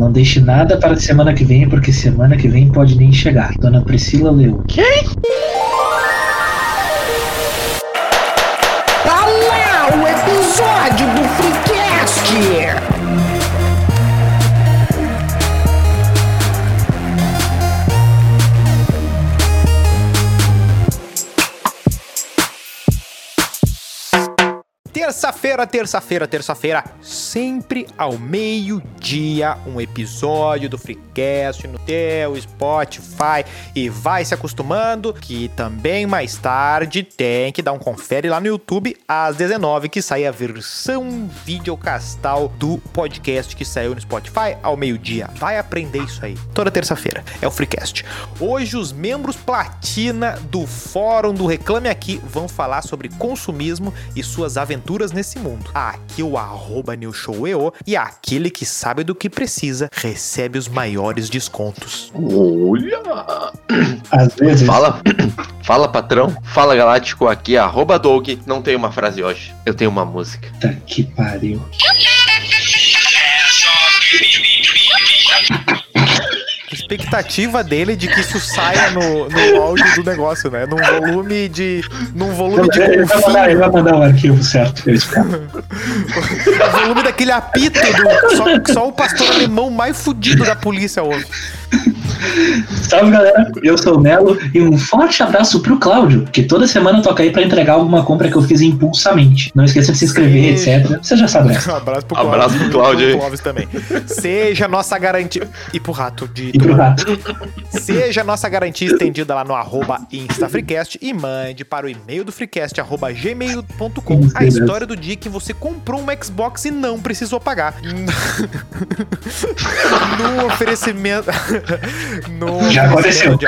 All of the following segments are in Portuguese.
Não deixe nada para semana que vem, porque semana que vem pode nem chegar. Dona Priscila leu. Quem? Terça-feira, terça-feira, terça-feira, sempre ao meio-dia, um episódio do Freecast no teu Spotify e vai se acostumando que também mais tarde tem que dar um confere lá no YouTube às 19 que sai a versão videocastal do podcast que saiu no Spotify ao meio-dia. Vai aprender isso aí. Toda terça-feira é o Freecast. Hoje os membros platina do fórum do Reclame Aqui vão falar sobre consumismo e suas aventuras nesse mundo. Aqui o arroba NewShowEO e aquele que sabe do que precisa recebe os maiores descontos. Olha! Às vezes. Fala, fala patrão, fala galáctico aqui, arroba Doug. Não tenho uma frase hoje, eu tenho uma música. Puta que pariu. Expectativa dele de que isso saia no, no áudio do negócio, né? Num volume de. Num volume de Ele vai, mandar, ele vai mandar o arquivo certo. Eu espero. O volume daquele apito do. Só, só o pastor alemão mais fudido da polícia ouve. Salve galera, eu sou o Melo e um forte abraço pro Cláudio, que toda semana toca aí pra entregar alguma compra que eu fiz impulsamente. Não esqueça de se inscrever, Sim. etc. Você já sabe, né? Um abraço pro Abraço pro Cláudio Clóvis também. Seja nossa garantia. E pro rato de. E pro rato. Seja nossa garantia estendida lá no arroba InstaFreecast e mande para o e-mail do Freecast, arroba gmail.com, a história do dia que você comprou um Xbox e não precisou pagar. no oferecimento. no Já aconteceu.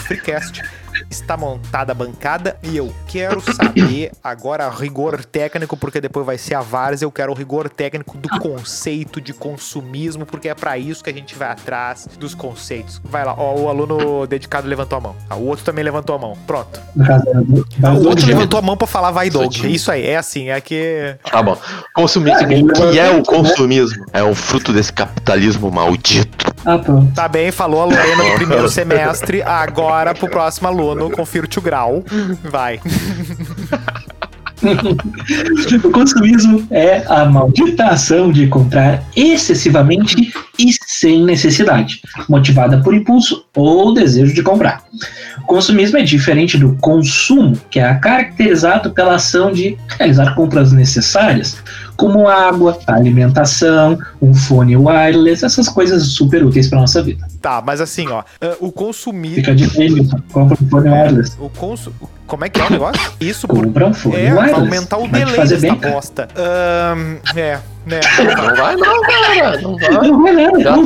Freecast. Está montada a bancada e eu quero saber agora rigor técnico, porque depois vai ser a várzea. Eu quero o rigor técnico do conceito de consumismo, porque é pra isso que a gente vai atrás dos conceitos. Vai lá, ó, o aluno dedicado levantou a mão. Ah, o outro também levantou a mão. Pronto. É Ah, o outro né? levantou a mão pra falar vai dog. Sutil. Isso aí, é assim, é que. Tá bom. Consumismo. O que é o consumismo? É um fruto desse capitalismo maldito. Ah, pronto. Tá bem, falou a Lorena no primeiro semestre. Agora pro próximo aluno, confirte o grau. Vai. o consumismo é a maldita ação de comprar excessivamente e sem necessidade, motivada por impulso ou desejo de comprar. O consumismo é diferente do consumo, que é caracterizado pela ação de realizar compras necessárias, como água, alimentação, um fone wireless, essas coisas super úteis para nossa vida. Tá, mas assim, ó, ah, o consumismo. Fica de prêmio, compra um fone wireless. O consu... Como é que é o negócio? Isso por. Compra um fone É, vai wireless. aumentar o Vai delay fazer dessa bem, bosta. Ahn, é, né? Não vai não, cara. Não vai. Não vai nada, Já não.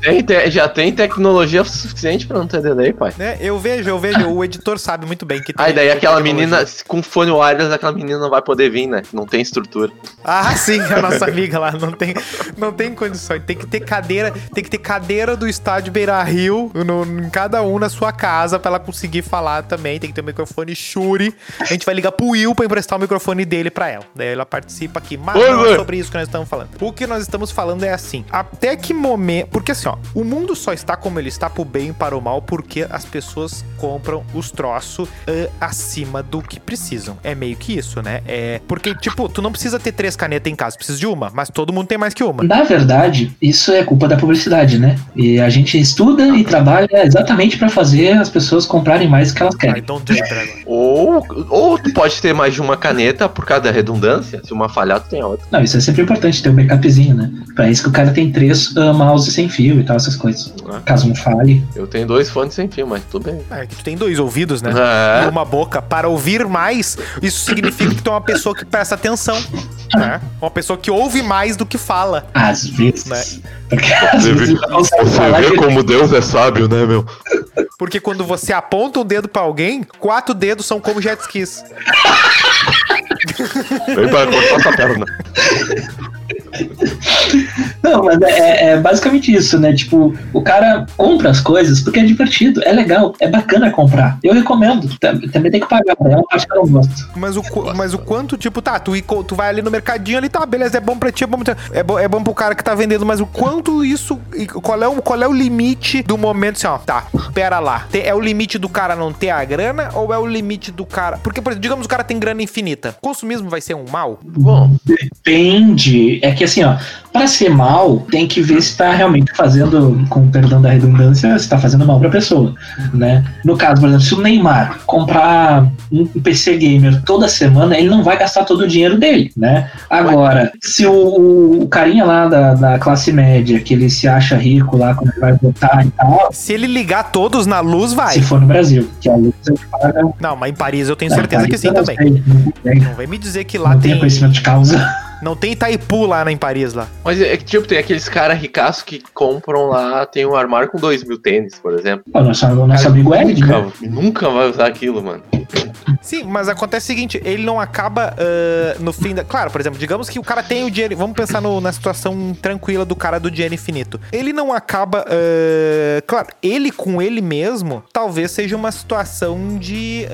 Tem, te- já tem tecnologia suficiente pra não ter delay, pai. né? Eu vejo, eu vejo. O editor sabe muito bem que tem. Aí daí aquela tecnologia. menina com fone wireless, aquela menina não vai poder vir, né? Não tem estrutura. Ah, sim, a nossa amiga lá não tem, não tem condições. Tem que ter cadeira, tem que ter cadeira do estádio Beira Rio no, em cada um na sua casa pra ela conseguir falar também. Tem que ter um microfone Shure. A gente vai ligar pro Will pra emprestar o microfone dele pra ela. Daí ela participa aqui. Mas Oi, não é sobre isso que nós estamos falando. O que nós estamos falando é assim: até que momento. Porque assim, ó, o mundo só está como ele está pro bem e para o mal porque as pessoas compram os troços ah, acima do que precisam. É meio que isso, né? É. Porque, tipo, tu não precisa ter três canetas em casa, precisa de uma, mas todo mundo tem mais que uma. Na verdade, isso é culpa da publicidade, né? E a gente estuda e trabalha exatamente para fazer as pessoas comprarem mais do que elas querem. don't do it, Dragon. Ou, ou tu pode ter mais de uma caneta por causa da redundância. Se uma falhar, tu tem outra. Não, isso é sempre importante ter um backupzinho, né? Pra isso que o cara tem três ah, mouse sem fio e tal, essas coisas. Ah. Caso um fale. Eu tenho dois fones sem fio, mas tudo bem. É que tu tem dois ouvidos, né? E É. uma boca. Para ouvir mais, isso significa que tu é uma pessoa que presta atenção. Né? Uma pessoa que ouve mais do que fala. Às vezes. Né? Porque às Você vezes vê, você vê como Deus é sábio, né, meu? Porque quando você aponta um dedo pra alguém, quatro dedos são como jet skis. Vem pra cortar essa perna. Não, mas é, é- é basicamente isso, né? Tipo, o cara compra as coisas porque é divertido, é legal, é bacana comprar. Eu recomendo. Tam- Também tem que pagar, né? é uma parte que eu não gosto. Mas o, mas o quanto, tipo, tá, tu, tu vai ali no mercadinho ali, tá, beleza, é bom pra ti, é bom, pra- é bom, é bom pro cara que tá vendendo, mas o quanto isso, qual é o, qual é o limite do momento, assim, ó, tá, pera lá, Tem- é o limite do cara não ter a grana ou é o limite do cara, porque, por exemplo, digamos o cara tem grana infinita, consumismo vai ser um mal? Bom, Depende. É que assim, ó, para ser mal, tem que ver se tá realmente fazendo, com perdão da redundância, se tá fazendo mal pra pessoa, né? No caso, por exemplo, se o Neymar comprar um PC gamer toda semana, ele não vai gastar todo o dinheiro dele, né? Agora, se o, o carinha lá da, da classe média, que ele se acha rico lá quando ele vai votar e tal, Se ele ligar todos na luz, vai. se for no Brasil, que a luz ele paga. Não, mas em Paris eu tenho Não, certeza que Paris sim eu não também. sei, não Não vem me dizer que lá Não tem, tem conhecimento de causa. Não tem Itaipu lá em Paris lá. mas é que, tipo, tem aqueles caras ricaços que compram lá, tem um armário com dois mil tênis, por exemplo. O nosso, o nosso Cara, amigo Ed, né? nunca, nunca vai usar aquilo, mano. Sim, mas acontece o seguinte, ele não acaba ah, no fim da. Claro, por exemplo, digamos que o cara tem o dinheiro. Vamos pensar no- na situação tranquila do cara do dinheiro infinito. Ele não acaba. ah, claro, ele com ele mesmo, talvez seja uma situação de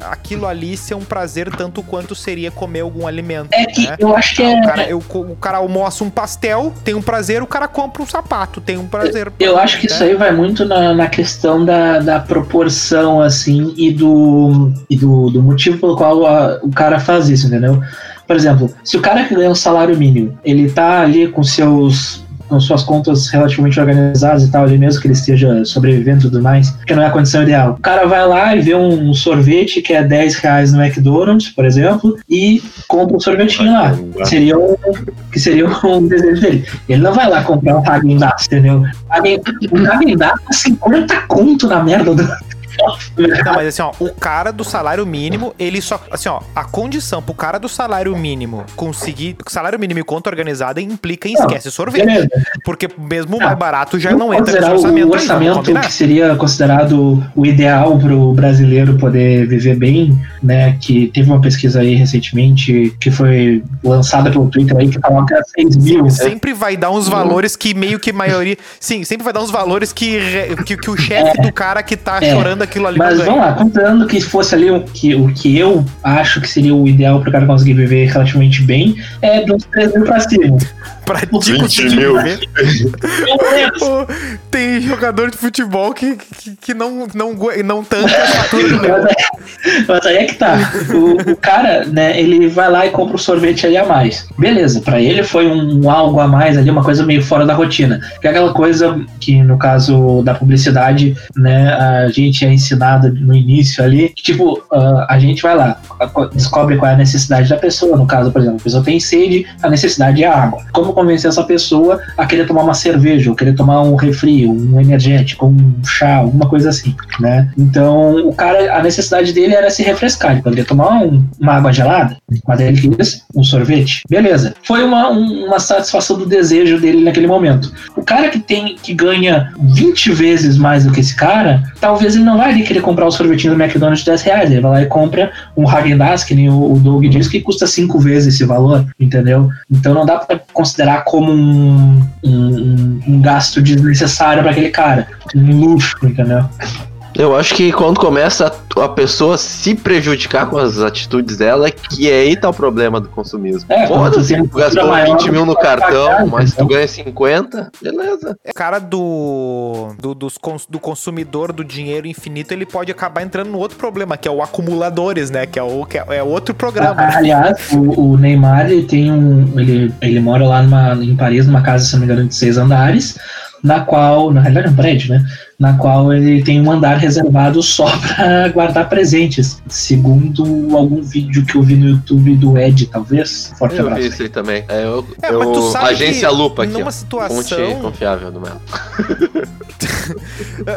ah, aquilo ali ser um prazer tanto quanto seria comer algum alimento. É que né? eu acho que é. o, cara, eu- o cara almoça um pastel, tem um prazer, o cara compra um sapato, tem um prazer. Eu acho que isso né? aí vai muito na, na questão da, da proporção, assim, e do, e do, do motivo pelo qual a- o cara faz isso, entendeu? Por exemplo, se o cara que ganha um salário mínimo, ele tá ali com seus com suas contas relativamente organizadas e tal, ali mesmo que ele esteja sobrevivendo e tudo mais, que não é a condição ideal. O cara vai lá e vê um sorvete que é 10 reais no McDonald's, por exemplo, e compra um sorvetinho lá. Seria um, que seria um desejo dele. Ele não vai lá comprar um Häagen-Dazs, entendeu? O Häagen-Dazs tá 50 conto na merda do... Não, mas assim, ó, o cara do salário mínimo, ele só. Assim, ó, a condição pro cara do salário mínimo conseguir. Salário mínimo e conta organizada implica em Não, esquece sorvete. Beleza. Porque mesmo o Não, mais barato já não entra nesse considerar orçamento. o orçamento combinar? que seria considerado o ideal para o brasileiro poder viver bem, né? Que teve uma pesquisa aí recentemente que foi lançada pelo Twitter aí que era 6 mil. Sempre vai dar uns valores que meio que maioria. Sim, sempre vai dar uns valores que, que, que o chefe do cara que tá É, chorando aquilo ali Mas vamos lá, considerando que fosse ali o que, o que eu acho que seria o ideal para o cara conseguir viver relativamente bem, é de uns 3 mil para cima. Pra ti 20 conseguir mil. tem jogador de futebol que, que, que não, não, não tanca a fatura. Mas, é- aí é que tá. O, o cara, né, ele vai lá e compra o sorvete ali a mais. Beleza, pra ele foi um, algo a mais ali, uma coisa meio fora da rotina. Que é aquela coisa que, no caso da publicidade, né, a gente é ensinado no início ali, tipo, ah, a gente vai lá, descobre qual é a necessidade da pessoa. No caso, por exemplo, a pessoa tem sede, a necessidade é água. Como convencer essa pessoa a querer tomar uma cerveja, ou querer tomar um refri, um energético, um chá, alguma coisa assim, né? Então, o cara, a necessidade dele era se refrescar. Ele poderia tomar um- uma água gelada, mas ele quis um sorvete. Beleza. Foi uma, um- uma satisfação do desejo dele naquele momento. O cara que tem que ganha 20 vezes mais do que esse cara, talvez ele não vai ali querer comprar o sorvetinho do McDonald's de 10 reais. Ele vai lá e compra um Häagen-Dazs, que nem o, Doug diz, que custa 5 vezes esse valor, entendeu? Então não dá pra considerar como um, um, um gasto desnecessário para aquele cara. Um luxo, entendeu? Eu acho que quando começa a, a pessoa se prejudicar com as atitudes dela, que é aí tá o problema do consumismo. É, tu Foda-se, tu gastou cultura maior, 20 mil no tu cartão, pagar, mas tu entendeu? ganha 50, beleza. O cara do, do, dos cons- do consumidor do dinheiro infinito, ele pode acabar entrando no outro problema, que é o acumuladores, né? Que é, o, que é, é outro programa. né? Aliás, o, o Neymar ele tem um. Ele, ele mora lá numa, em Paris, numa casa, se não me engano, de seis andares, na qual. Na realidade é um prédio, né? Na qual ele tem um andar reservado só para guardar presentes. Segundo algum vídeo que eu vi no YouTube do Ed, talvez. Forte Eu vi abraço. isso aí também. É, eu, É, eu- mas tu sabe Agência que Lupa aqui, numa ó. situação- Fonte confiável do Melo.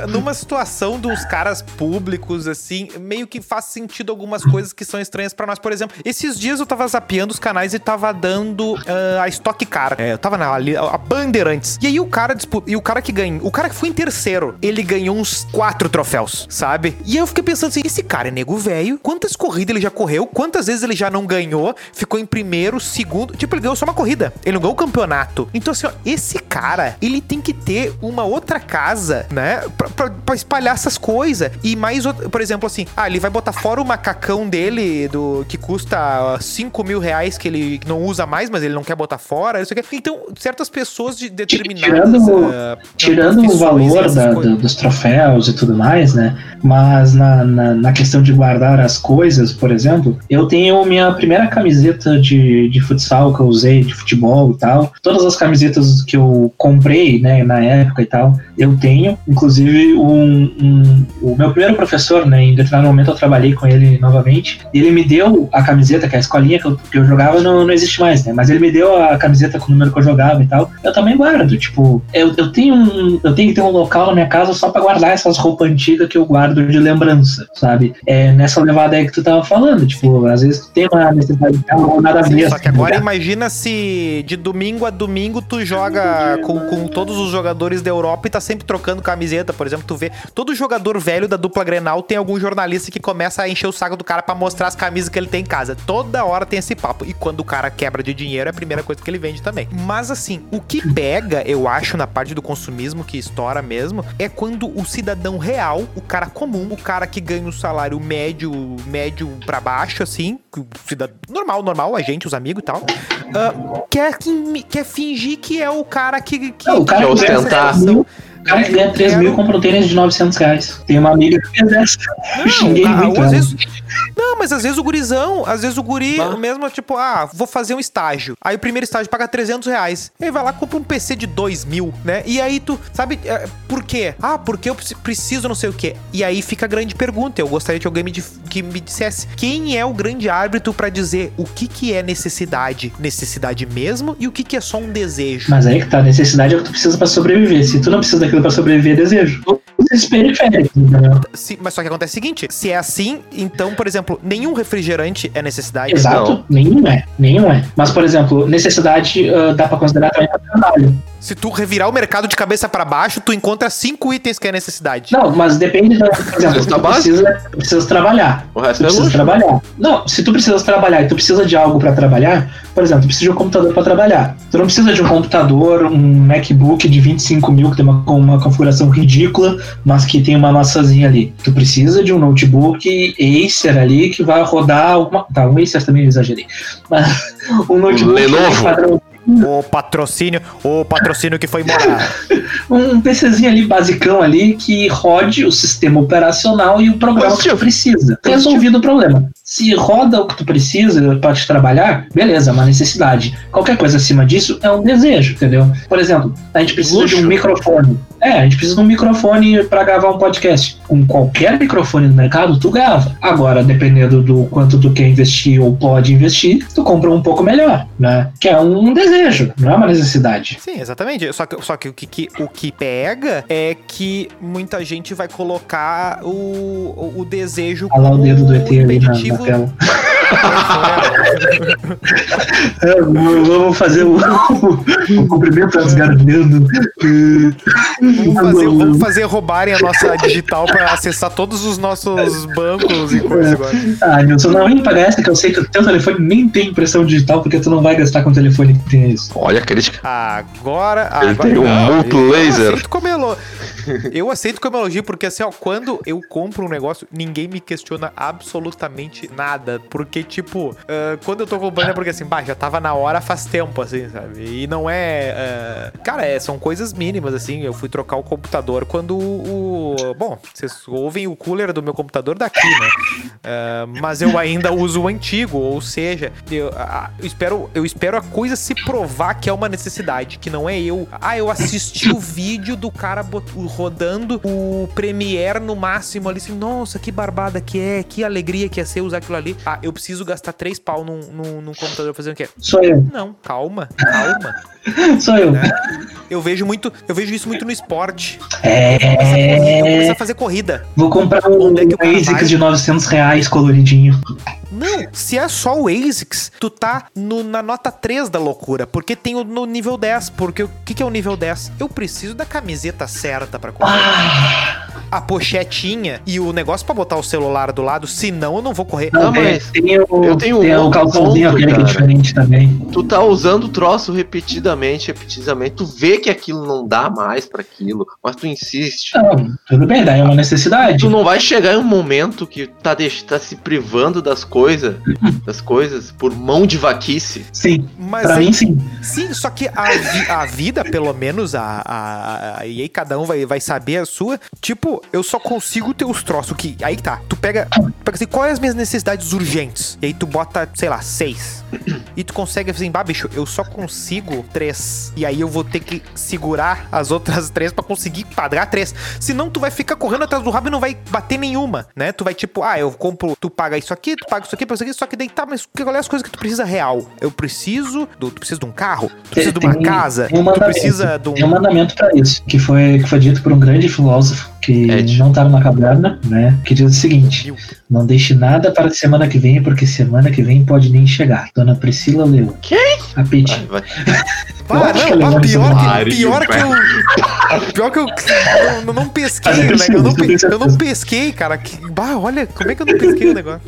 Numa situação dos caras públicos, assim, meio que faz sentido algumas coisas que são estranhas pra nós. Por exemplo, esses dias eu tava zapeando os canais e tava dando ah, a Stock Car. É, eu tava na, ali, a Bandeirantes. E aí o cara e o cara que ganha, o cara que foi em terceiro, ele ganhou uns quatro troféus, sabe? E aí eu fiquei pensando assim, esse cara é nego velho, quantas corridas ele já correu, quantas vezes ele já não ganhou, ficou em primeiro, segundo, tipo, ele ganhou só uma corrida, ele não ganhou o campeonato. Então assim, ó, esse cara, ele tem que ter uma outra casa, né, pra, pra, pra espalhar essas coisas. E mais, por exemplo, assim, ah, ele vai botar fora o macacão dele, do que custa 5 mil reais, que ele não usa mais, mas ele não quer botar fora, isso aqui. Então, certas pessoas de determinadas... Tirando- ah, Tirando o valor da- do- dos troféus e tudo mais, né? Mas na, na, na questão de guardar as coisas, por exemplo, eu tenho minha primeira camiseta de, de futsal que eu usei, de futebol e tal. Todas as camisetas que eu comprei, né, na época e tal, eu tenho. Inclusive, um, um- o meu primeiro professor, né, em determinado momento eu trabalhei com ele novamente. Ele me deu a camiseta, que é a escolinha que eu, que eu jogava não, não existe mais, né? Mas ele me deu a camiseta com o número que eu jogava e tal. Eu também guardo, tipo, eu, eu tenho um, eu tenho que ter um local na minha casa só pra guardar essas roupas antigas que eu guardo de lembrança, sabe? É nessa levada aí que tu tava falando, tipo, às vezes tu tem uma necessidade de algo nada a ver. só que assim, agora né? imagina se de domingo a domingo tu joga com, com todos os jogadores da Europa e tá sempre trocando camiseta. Por exemplo, tu vê todo jogador velho da dupla Grenal tem algum jornalista que começa a encher o saco do cara pra mostrar as camisas que ele tem em casa. Toda hora tem esse papo. E quando o cara quebra de dinheiro, é a primeira coisa que ele vende também. Mas assim, o que pega, eu acho, na parte do consumismo que estoura mesmo, é quando o cidadão real, o cara comum, o cara que ganha o salário médio, médio pra baixo, assim, normal, normal, a gente, os amigos e tal, ah, quer, que- quer fingir que é o cara que. que Não, o cara que ostentar. 3 mil, o cara que ganha eu 3 mil um tênis de 900 reais. Tem uma amiga que fez essa. Eu xinguei ah, muito às vezes- Não, mas às vezes o gurizão, às vezes o guri Bah. mesmo, tipo, ah, vou fazer um estágio. Aí o primeiro estágio paga 300 reais. Aí vai lá, compra um PC de 2 mil, né? E aí tu, sabe, é, por quê? Ah, porque eu preci- preciso não sei o quê. E aí fica a grande pergunta. Eu gostaria que alguém me, que me dissesse quem é o grande árbitro pra dizer o que que é necessidade, necessidade mesmo, e o que que é só um desejo. Mas aí que tá, necessidade é o que tu precisa pra sobreviver. Se tu não precisa daquilo pra sobreviver, é desejo. Esses periféricos, entendeu? Se- mas só que acontece o seguinte, se é assim, então, por exemplo, nenhum refrigerante é necessidade. Exato, nenhum é. Nenhum é. Mas, por exemplo, necessidade ah, dá pra considerar também pra trabalho. Se tu revirar o mercado de cabeça pra baixo, tu encontra cinco itens que é necessidade. Não, mas depende da. Por exemplo, Cesta tu precisa, tu precisa trabalhar. O Tu resto é precisa luxo. trabalhar. Não, se tu precisas trabalhar e tu precisa de algo pra trabalhar, por exemplo, tu precisa de um computador pra trabalhar. Tu não precisa de um computador, um MacBook de 25 mil que tem uma, uma configuração ridícula, mas que tem uma maçãzinha ali. Tu precisa de um notebook Acer ali que vai rodar alguma. Tá, um Acer também eu exagerei. Mas um notebook Lenovo. padrão O patrocínio, o patrocínio que foi morar. um PCzinho ali basicão ali que rode o sistema operacional e o programa que tu Positivo. precisa. Resolvido o problema. Se roda o que tu precisa para te trabalhar, beleza, é uma necessidade. Qualquer coisa acima disso é um desejo, entendeu? Por exemplo, a gente precisa de um Luxo. microfone. É, a gente precisa de um microfone para gravar um podcast. Com qualquer microfone no mercado, tu grava. Agora, dependendo do quanto tu quer investir ou pode investir, tu compra um pouco melhor, né? Que é um desejo, não é uma necessidade. Sim, exatamente. Só que, só que, o, que, que- o que pega é que muita gente vai colocar o, o, o desejo Olha lá o dedo do ET ali na, na tela. É, vamos fazer o, o cumprimento das gargando. Vamos fazer, vamos fazer roubarem a nossa digital pra acessar todos os nossos bancos e coisa agora. Ah, Nilson, não pagar essa que eu sei que o teu telefone nem tem impressão digital porque tu não vai gastar com o telefone que tem isso. Olha a crítica. Agora. Ele agora tem um multi eu laser. aceito como elo- Eu aceito como elogio, porque assim, ó, quando eu compro um negócio, ninguém me questiona absolutamente nada. Porque, tipo, ah, quando eu tô comprando é porque assim, bah, já tava na hora faz tempo, assim, sabe? E não é. ah, cara, é, são coisas mínimas, assim. Eu fui trocar o computador quando o. bom, vocês ouvem o cooler do meu computador daqui, né? Ah, mas eu ainda uso o antigo, ou seja, eu, eu espero, eu espero a coisa se provar que é uma necessidade, que não é eu. Ah, eu assisti o vídeo do cara rodando o Premiere no máximo ali, assim, nossa, que barbada que é, que alegria que é ser usar aquilo ali. Ah, eu preciso gastar três pau num, num, num computador fazendo o quê? Sou eu, Não, calma, calma. sou eu. Né? Eu vejo muito, eu vejo isso muito no esporte. Eu comecei É. a fazer corrida. Vou comprar um Onde é que vai? ASICS de 900 reais coloridinho. Não, se é só o ASICS, tu tá no- na nota 3 da loucura, porque tem o no nível 10. Porque o que, que é o nível 10? Eu preciso da camiseta certa pra correr. Ah, A pochetinha e o negócio pra botar o celular do lado, senão eu não vou correr. não, mas tem o, eu tenho tem um o calçãozinho aquele que é diferente também. Tu tá usando o troço repetidamente, repetidamente. Tu vê que aquilo não dá mais pra aquilo, mas tu insiste. Não, tudo bem, daí é uma necessidade. Tu não vai chegar em um momento que tá, deix- tá se privando das coisas, das coisas, por mão de vaquice. Sim, Mas pra aí- mim sim. Sim, só que a, a vida, pelo menos, a, a, a- e aí cada um vai, vai saber a sua. Tipo, eu só consigo ter os troços que. Aí tá. Tu pega. Pega assim, quais as minhas necessidades urgentes? E aí tu bota, sei lá, seis. E tu consegue assim, bah, bicho, eu só consigo três. E aí eu vou ter que segurar as outras três pra conseguir pagar três. Senão tu vai ficar correndo atrás do rabo e não vai bater nenhuma, né? Tu vai tipo, ah, eu compro, tu paga isso aqui, tu paga isso aqui, paga isso aqui, só que daí tá, mas qual é as coisas que tu precisa real? Eu preciso do, tu precisa de um carro, tu precisa de uma casa, um tu mandamento. precisa de um Tem um mandamento pra isso, que foi, que foi dito por um grande filósofo que Ed. não tava na caverna, né? Que diz o seguinte: não deixe nada para semana que vem, porque semana que vem pode nem chegar. Dona Priscila Leão. Quem? Apetite. Vai, vai. Acho que não, vai pior, que, pior que eu. Pior que eu. Eu não, não pesquei, é né? Eu não, eu não pesquei, cara. Que, bah, olha, como é que eu não pesquei o negócio?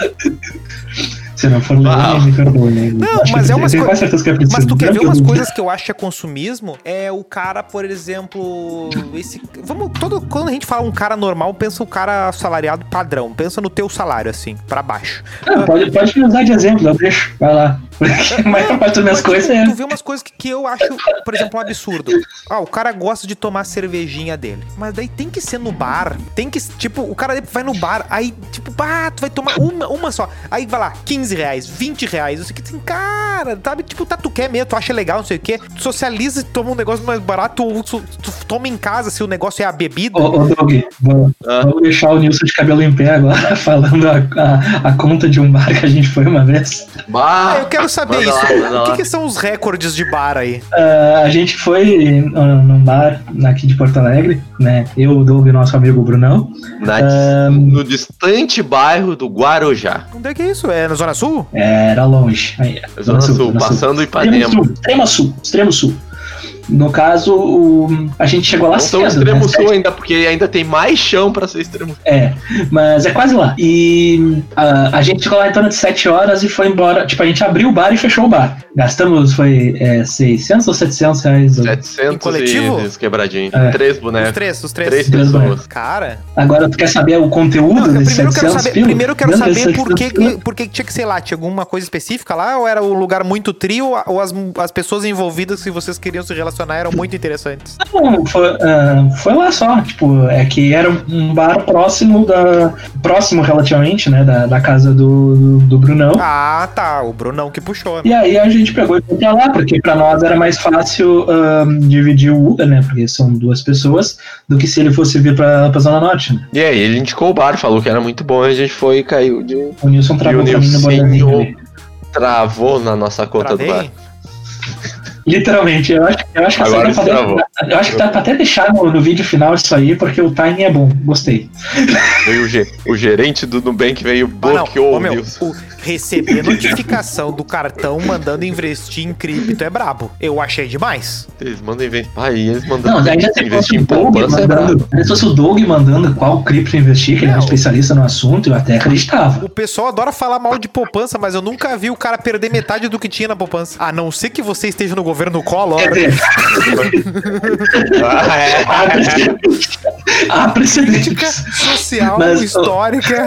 Se não for me perdoe. né? Não, Acho mas que é umas tenho coi- quase certeza que é. Mas tu quer ver que eu umas coisas que eu acho que é consumismo? É o cara, por exemplo, esse, vamos, todo quando a gente fala um cara normal, pensa o cara salariado padrão, pensa no teu salário assim, pra baixo. Não, pode, pode me usar de exemplo, eu deixo. Vai lá. Porque a maior parte das minhas Mas, coisas tipo, é. Tu vê umas coisas que, que eu acho, por exemplo, um absurdo. Ah, o cara gosta de tomar a cervejinha dele. Mas daí tem que ser no bar. Tem que, tipo, o cara vai no bar, aí, tipo, pá, tu vai tomar uma, uma só. Aí vai lá, 15 reais, 20 reais. Eu sei que assim, cara, sabe? Tipo, tá, tu quer mesmo, tu acha legal, não sei o quê. Tu socializa e toma um negócio mais barato, tu, tu, tu toma em casa se o negócio é a bebida. Ô, ô Doug, vou, Ah. vou deixar o Nilson de cabelo em pé agora, falando a, a, a conta de um bar que a gente foi uma vez. Bah, Ah, eu quero saber isso. lá, o que, que são os recordes de bar aí? Ah, a gente foi ah, num bar aqui de Porto Alegre, né? Eu, o Doug e nosso amigo Brunão. Na dis- no distante bairro do Guarujá, Onde é que é isso? É na Zona Sul? Era longe. Aí, Zona Sul, passando Extremo Ipanema. Sul, extremo sul, extremo sul. No caso, o- a gente chegou lá Não cedo. extremo né? sul ainda, porque ainda tem mais chão pra ser extremo É, mas é quase lá. E ah, a gente chegou lá em torno de 7 horas e foi embora. Tipo, a gente abriu o bar e fechou o bar. Gastamos, foi é, 600 ou 700 reais? 700 Em coletivo? e quebradinho. É. Três Os bonecos. três, os três. Três Três pessoas. Cara, Agora, tu quer saber o conteúdo Não, desses primeiro eu quero 700 saber, pila? primeiro eu quero saber por que, 700 por que tinha que ser lá. Tinha alguma coisa específica lá? Ou era um lugar muito trio? Ou as, as pessoas envolvidas que vocês queriam se relacionar eram muito interessantes? Não, foi, ah, foi lá só, tipo, é que era um bar próximo da. próximo relativamente, né? Da, da casa do, do, do Brunão. Ah, tá. O Brunão que puxou. E aí a gente pegou e foi pra lá, porque pra nós era mais fácil dividir o Uber, né? Porque são duas pessoas, do que se ele fosse vir pra, pra Zona Norte, né? E aí, ele indicou o bar, falou que era muito bom e a gente foi e caiu de. O Nilson o travou pra mim no bonezinho Nilcinho ali. travou na nossa conta do bar. Literalmente, eu acho, eu acho que Agora essa dá pra eu acho que dá pra até deixar no, no vídeo final isso aí, porque o timing é bom. Gostei. Veio o, ge- o gerente do Nubank veio Ah, não. bloqueou Ô, o meu, o receber notificação do cartão mandando investir em cripto é brabo. Eu achei demais. Eles mandam investir. Eles mandam Não, daí já se fosse investir o em Doug poupança. é mandando. Se fosse o Doug mandando qual cripto investir, que ele é um Não. especialista no assunto, eu até acreditava. O pessoal adora falar mal de poupança, mas eu nunca vi o cara perder metade do que tinha na poupança. A não ser que você esteja no governo Collor. Dizer, Ah, é. Há Crítica social, Mas, histórica,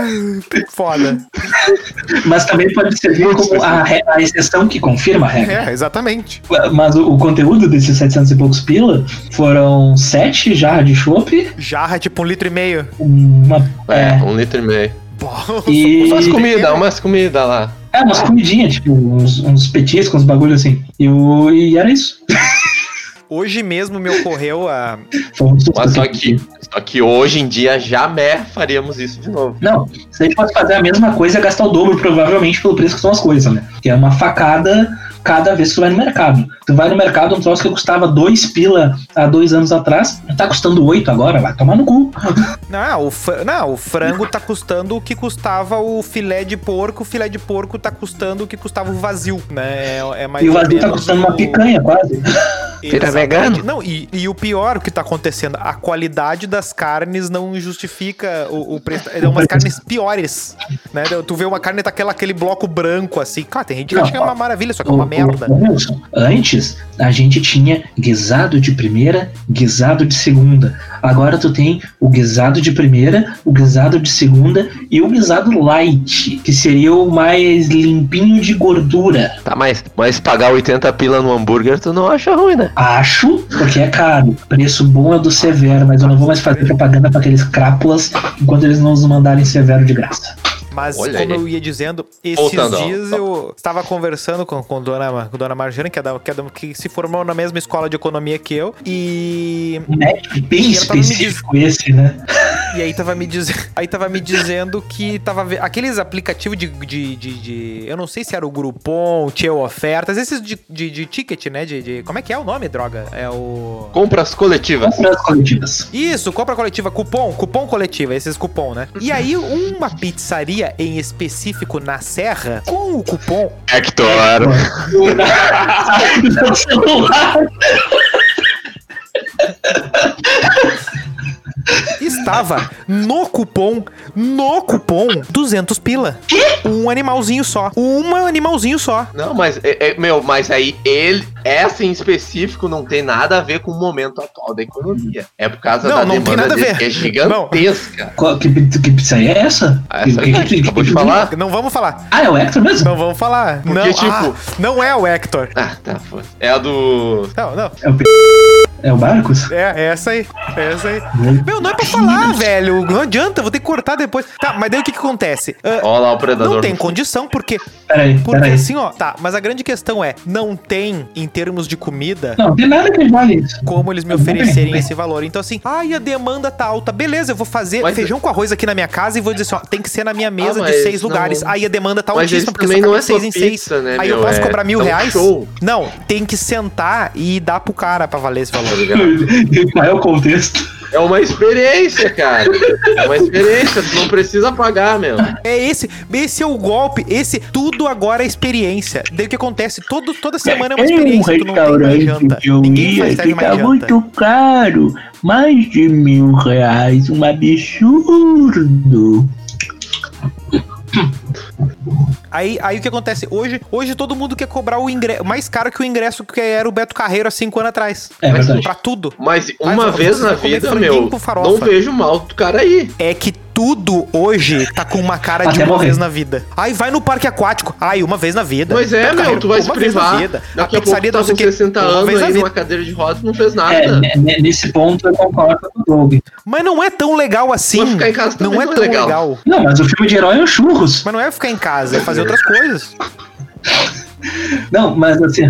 foda. Mas também pode servir como a, a exceção que confirma a regra. É, exatamente. Mas o, o conteúdo desses 700 e poucos pila foram sete jarras de chopp, Jarra tipo um litro e meio. uma. É, É, um litro e meio. Bom, E- Umas comida, umas comida lá. É, umas comidinhas, tipo, uns, uns petiscos, uns bagulho assim. E, o, e era isso. Hoje mesmo me ocorreu a. Mas só aqui. que, só que hoje em dia jamais faríamos isso de novo. Não, se a gente fosse fazer a mesma coisa, ia gastar o dobro, provavelmente, pelo preço que são as coisas, né? Que é uma facada cada vez que tu vai no mercado. Tu vai no mercado, um troço que custava 2 pila há dois anos atrás, tá custando 8 agora, vai tomar no cu. Não, o, fr- não, o frango tá custando o que custava o filé de porco, o filé de porco tá custando o que custava o vazio, né? É, é mais E o vazio tá custando uma o- picanha, quase. Vira vegano. Não, e, e o pior o que tá acontecendo, a qualidade das carnes não justifica o, o preço. É umas carnes piores, né? Tu vê uma carne daquela aquele bloco branco assim. Claro, tem gente que Não, acha que é uma maravilha, só que é uma merda. antes a gente tinha guisado de primeira, guisado de segunda. Agora tu tem o guisado de primeira, o guisado de segunda e o guisado light, que seria o mais limpinho de gordura. Tá, mas, mas pagar 80 pila no hambúrguer tu não acha ruim, né? Acho, porque é caro. Preço bom é do Severo, mas eu não vou mais fazer propaganda para aqueles crápulas enquanto eles não nos mandarem Severo de graça. Mas, Olha como aí. eu ia dizendo, esses Voltando dias eu estava conversando com, com, dona, com dona Marjane, que, é da, que, é da- que se formou na mesma escola de economia que eu, e, Um médico bem E específico esse, né? e aí tava me dizendo, aí tava me dizendo que tava ve- aqueles aplicativos de, de, de, de- eu não sei se era o Groupon, tinha ofertas, esses de, de, de ticket, né, de, de- como é que é o nome, droga? É o Compras coletivas. Compras coletivas. Isso, compra coletiva, cupom, cupom coletiva, esses cupom, né? E aí, uma pizzaria em específico na Serra, com o cupom Hector. Estava no cupom, no cupom, 200 pila. Um animalzinho só. Um animalzinho só. Não, mas, é, é, meu, mas aí ele, essa em específico, não tem nada a ver com o momento atual da economia. É por causa Não, da não tem demanda nada a ver. que é gigantesca. Qual- Que, que pizzaria é essa? Essa Que- que- que- de que- falar. Não vamos falar. Ah, é o Hector mesmo? Não vamos falar. Porque, não, tipo- ah, não é o Hector. Ah, tá, foi. É a do. Não, não. É o, P- é o Marcos? É, é essa aí. É essa aí. Meu, não é pra falar, velho. Não adianta, vou ter que cortar depois. Tá, mas daí o que que acontece? Ah, Olha lá o predador. não tem condição, porque Peraí, Porque peraí. assim, ó, tá, mas a grande questão é, não tem, em termos de comida, Não, tem nada que vale isso. como eles me oferecerem esse valor. Então, assim, ai, a demanda tá alta. Beleza, eu vou fazer Mas- feijão com arroz aqui na minha casa e vou dizer assim, ó, tem que ser na minha mesa de mas seis não- lugares. Aí a demanda tá Mas altíssima, porque também só não é seis só em seis. pizza, né, Aí eu meu? posso É- cobrar mil é um reais? show. Não, tem que sentar e dar pro cara pra valer esse Tá valor. ligado? Qual é o contexto? É uma experiência, cara. É uma experiência, tu não precisa pagar, meu. É esse, esse é o golpe, esse tudo agora é experiência. Daí o que acontece? Todo, toda semana é uma experiência, mais janta. que eu Ninguém ia que tá muito caro. Mais de mil reais. Um absurdo. Aí, aí o que acontece? Hoje, hoje todo mundo quer cobrar o ingresso mais caro que o ingresso que era o Beto Carreiro há cinco anos atrás. É Mas verdade. Pra tudo. Mas uma vez na vida, meu, não vejo mal do cara aí. É que tudo hoje tá com uma cara de Até uma morrer. vez na vida. Aí vai no parque aquático. Ai, uma vez na vida. Mas é, meu, tu vai se uma vez na privar. vida. Daqui a, pouco pizzaria tu tá com o quê, 60 uma anos vez na aí vida. numa cadeira de rodas não fez nada. É, né, né, nesse ponto eu concordo com o Doug. Mas não é tão legal assim. Mas ficar em casa não também é não é tão legal. legal. Não, mas o filme de herói é o churros. Mas não é ficar em casa, é fazer outras coisas. Não, mas assim,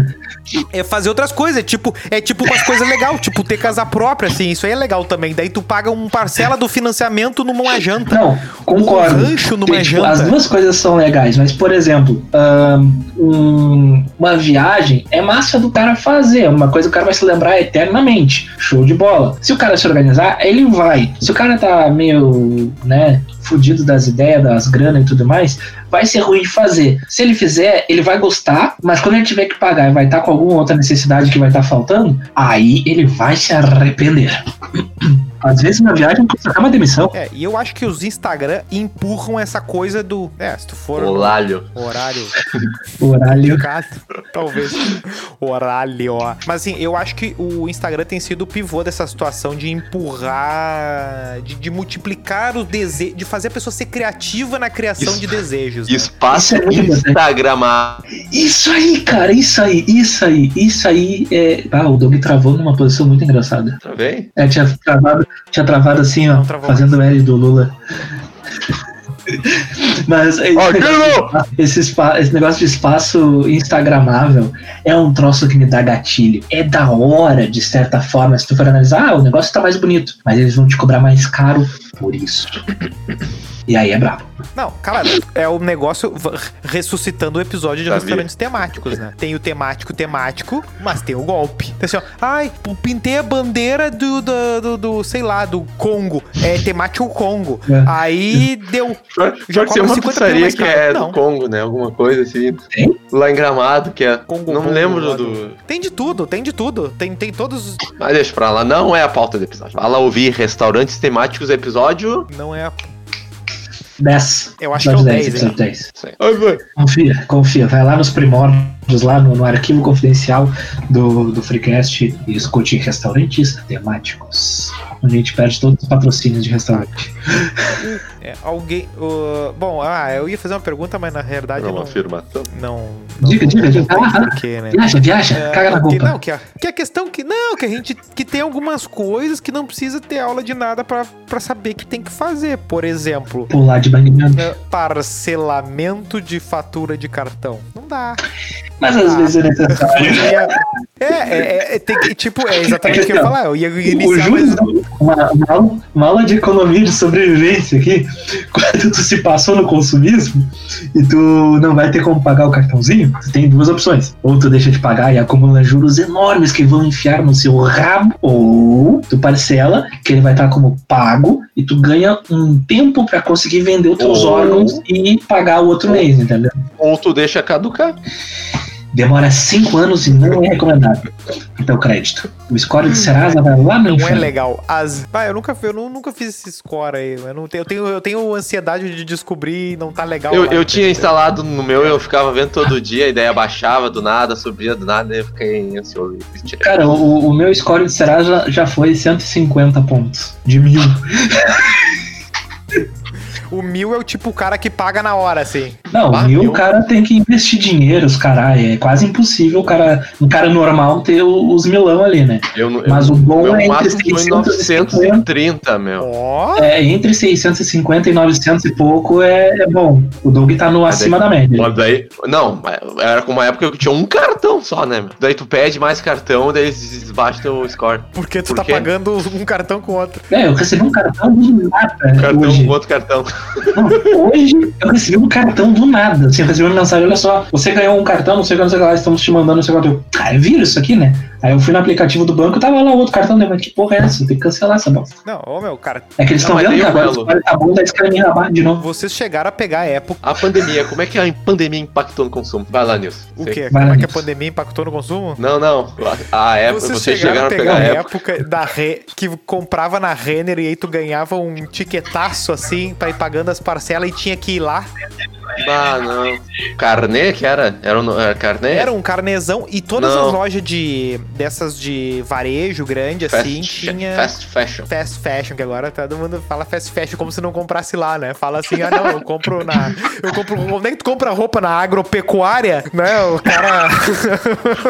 É fazer outras coisas, é tipo, é tipo umas coisas legal, tipo ter casa própria, assim, isso aí é legal também. Daí tu paga uma parcela do financiamento numa janta. não, concordo. Um rancho numa Tem, tipo, janta. As duas coisas são legais, mas, por exemplo, um- uma viagem é massa do cara fazer, é uma coisa que o cara vai se lembrar eternamente. Show de bola. Se o cara se organizar, ele vai. Se o cara tá meio, né, fudido das ideias, das grana e tudo mais, vai ser ruim de fazer. Se ele fizer, ele vai gostar, mas quando ele tiver que pagar e vai estar com alguma outra necessidade que vai estar faltando, aí ele vai se arrepender. Às vezes uma viagem custa até uma demissão. É, e eu acho que os Instagram empurram essa coisa do. É, se tu for Olalho. horário Horário. indicado, talvez. Horário, ó. Mas assim, eu acho que o Instagram tem sido o pivô dessa situação de empurrar, de, de multiplicar o desejo, de fazer a pessoa ser criativa na criação Isso. de desejos. né? Espaço é importante. Instagramar. Isso aí, cara, isso aí, isso aí, isso aí é. Ah, o Doug travou numa posição muito engraçada. Tá bem? É, tinha travado, tinha travado assim, ó, fazendo o L do Lula. Mas esse, negócio, esse, espa- esse negócio de espaço instagramável é um troço que me dá gatilho. É da hora, de certa forma, se tu for analisar, ah, o negócio tá mais bonito, mas eles vão te cobrar mais caro por isso. E aí é brabo. Não, cara, é o negócio ressuscitando o episódio de Sabia. restaurantes temáticos, né? Tem o temático temático, mas tem o golpe. Tem assim, ó, ai, pintei a bandeira do, do, do, do, sei lá, do Congo. É temático Congo. É. Aí deu. Já tem uma 50 pizzaria que é Não. do Congo, né? Alguma coisa assim. Tem? Lá em Gramado, que é. Congo, não me Congo, lembro lá do. Tem de tudo, tem de tudo. Tem, tem todos. Mas deixa pra lá, não é a pauta do episódio. Fala ouvir restaurantes temáticos episódio. Não é. 10. Eu acho que é o 10, episódio hein? 10. Ai, vai. Confia, confia. Vai lá nos primórdios, lá no, no arquivo confidencial do, do Freecast e escute restaurantes temáticos. Onde a gente perde todos os patrocínios de restaurante. É, alguém. uh, bom, ah, eu ia fazer uma pergunta, mas na realidade Não, não. afirmação. Não. Diga, não- diga, não diga. Ah, ah. porquê, né? Viaja, viaja, É, caga na que, roupa. não, que a, que a questão que. Não, que a gente que tem algumas coisas que não precisa ter aula de nada pra, pra saber que tem que fazer. Por exemplo, Pular de banheiro. é, parcelamento de fatura de cartão. Não dá. Mas às Ah. vezes é necessário. Ia- É, é, é, tem que, tipo, é exatamente o que eu ia falar. Eu ia O iniciar Júlio, mais... deu uma, uma, aula, uma aula de economia de sobrevivência aqui. Quando tu se passou no consumismo e tu não vai ter como pagar o cartãozinho, tu tem duas opções. Ou tu deixa de pagar e acumula juros enormes que vão enfiar no seu rabo, ou tu parcela, que ele vai estar como pago, e tu ganha um tempo pra conseguir vender os teus Ou- órgãos e pagar o outro mês, entendeu? Ou tu deixa caducar. Demora cinco anos e não é recomendado o teu crédito. O score de Serasa vai lá no Não é inferno. legal. As... Ah, eu nunca, eu nu- nunca fiz esse score aí. Eu, não tenho, eu, tenho, eu tenho ansiedade de descobrir e não tá legal. Eu, lá, eu tinha entendeu? instalado no meu eu ficava vendo todo dia, a ideia baixava do nada, subia do nada, e eu fiquei ansioso. Cara, o, o meu score de Serasa já, já foi 150 pontos. De mil. O mil é o tipo o cara que paga na hora, assim. Não, Ah, mil mil? o cara tem que investir dinheiro, os caralho. É quase impossível o cara, um cara normal ter os milão ali, né? Eu, eu, Mas o bom é entre máximo foi 650. 930, meu. Ó, É, entre 650 e 900 e pouco é, é bom. O Doug tá no acima da média. Mas daí. Não, mas era com uma época que tinha um cartão só, né, meu? Daí tu pede mais cartão, daí eles baixam teu score. porque tu Por tá quê? pagando um cartão com outro. É, eu recebi um cartão do nada Cartão, hoje. outro cartão. Não, hoje eu recebi um cartão do nada. Assim, eu recebi uma mensagem, olha só, você ganhou um cartão, não sei o que, não sei o que lá, estamos te mandando, não sei o que lá. Eu, Ah, é vírus isso aqui, né? Aí eu fui no aplicativo do banco, tava lá o outro cartão, né? Mas que porra é essa? Tem que cancelar essa bosta. Não, ô meu, cara, É que eles estão vendo aí que agora o tá bom, tá escrevendo abaixo de novo. vocês chegaram a pegar a época. A pandemia, como é que a pandemia impactou no consumo? Vai lá, Nilson. O quê? Vai Como é que a pandemia impactou no consumo? Não, não. A, a época, vocês, chegaram, a pegar a época. época da Re... que comprava na Renner e aí tu ganhava um tiquetaço assim pra ir pagando as parcelas e tinha que ir lá. Ah, não. Carnê que era? Era, o- era carnê? Era um carnezão e todas Não. as lojas de dessas de varejo grande fast, assim tinha fast fashion. fast fashion, que agora todo mundo fala fast fashion como se não comprasse lá, né? Fala assim, ah não, eu compro na. Eu compro. Onde é que tu compra roupa na agropecuária? Né? O cara.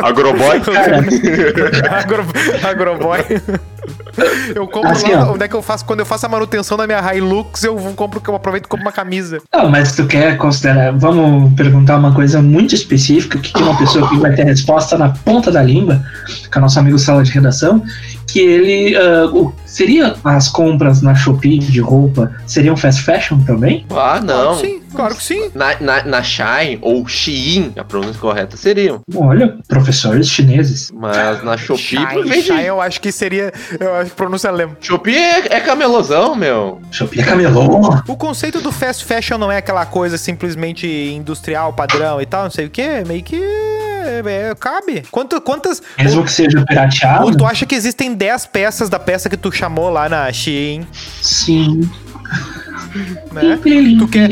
Agroboy? Agro, agroboy. Eu compro Assim, lá. ó. Onde é que eu faço? Quando eu faço a manutenção da minha Hilux, eu compro, eu aproveito e compro uma camisa. Não, mas se tu quer considerar, vamos perguntar uma coisa muito específica, que uma pessoa que vai ter a resposta na ponta da língua, que é o nosso amigo sala de redação, que ele, o- seria as compras na Shopee de roupa, seriam fast fashion também? Ah, Claro não. que sim, claro que sim. Na, na, na Shine ou Shein, a pronúncia correta seriam. Olha, professores chineses. Mas na Shopee Shine, vende. Shine eu acho que seria. Eu acho que pronúncia lembra. Shopee é, é camelosão, meu. Shopee é camelô. O conceito do fast fashion não é aquela coisa simplesmente industrial, padrão e tal, não sei o que, meio que é, é, cabe. Quanto, quantas. Mesmo que seja pirateado, Ou tu acha que existem 10 peças da peça que tu chamou lá na Shein, sim. né? Tu quer-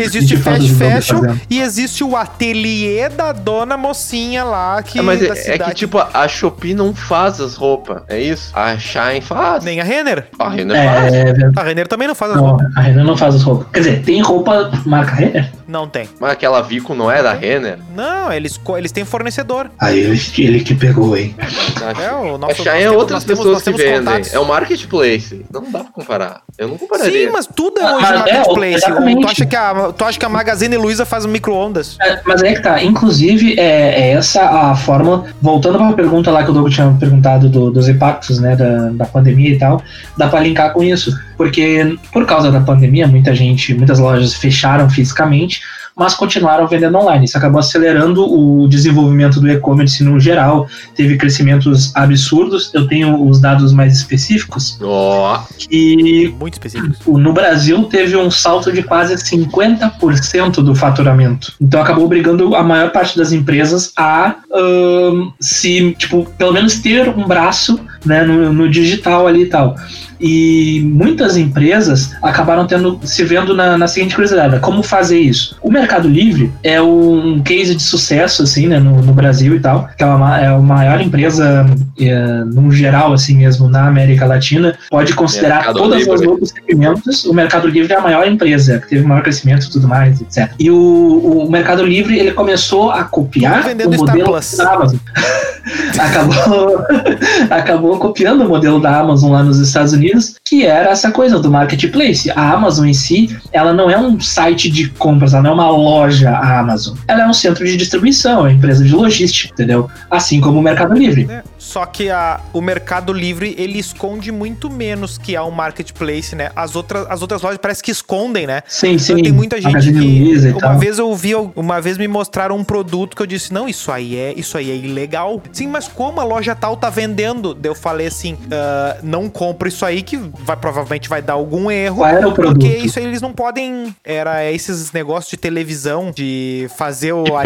Existe fast fashion e existe o ateliê da dona mocinha lá que É, mas da é, é que, tipo, a Shopee não faz as roupas, é isso? A Shine faz. Nem a Renner. A Renner faz. É. A Renner também não faz as não, roupas. a Renner não faz as roupas. Quer dizer, tem roupa marca Renner? Não tem. Mas aquela Vico não é da Renner? Não, eles, eles têm fornecedor. Aí ele, ele que pegou, hein? É, o A nosso. Shine nós é temos- outras temos- pessoas que vendem. contatos. É o marketplace. Não dá pra comparar. Eu não compararia. Sim, mas tudo Nada hoje Mas no é, marketplace. exatamente. tu, acha que a, tu acha que a Magazine Luiza faz micro-ondas? É, Mas é que tá, inclusive é, é essa a forma, voltando para a pergunta lá que o Douglas tinha perguntado do- dos impactos né, da, da pandemia e tal, dá para linkar com isso, porque por causa da pandemia muita gente, muitas lojas fecharam fisicamente, mas continuaram vendendo online. Isso acabou acelerando o desenvolvimento do e-commerce no geral, teve crescimentos absurdos. Eu tenho os dados mais específicos Ó, que Muito específicos. no Brasil teve um salto de quase 50% do faturamento. Então acabou obrigando a maior parte das empresas a ahn, se, tipo, pelo menos ter um braço né, no, no digital ali e tal. E muitas empresas acabaram tendo se vendo na, na seguinte curiosidade: como fazer isso? O Mercado Livre é um case de sucesso, assim, né, no, no Brasil e tal, que é, uma, é a maior empresa, é, no geral, assim mesmo, na América Latina. Pode considerar Mercado todas Livre. as outros segmentos. O Mercado Livre é a maior empresa, que teve maior crescimento e tudo mais, etc. E o, o Mercado Livre ele começou a copiar o Star modelo Plus. da Amazon. acabou, acabou copiando o modelo da Amazon lá nos Estados Unidos, que era essa coisa do marketplace. A Amazon em si, ela não é um site de compras, ela não é uma loja, a Amazon. Ela é um centro de distribuição, é uma empresa de logística, entendeu? Assim como o Mercado Livre. Só que a, o Mercado Livre, ele esconde muito menos que a um marketplace, né? As outras, as outras lojas parece que escondem, né? Sim, sim. Então, tem muita gente Magazine Luiza que uma tal. vez eu vi, uma vez me mostraram um produto que eu disse, não, isso aí é, isso aí é ilegal. Sim, mas como a loja tal tá vendendo? Eu falei assim, "Ah, não compro isso aí que vai provavelmente vai dar algum erro. Qual era o produto? Porque isso aí eles não podem. Era esses negócios de televisão, de fazer o a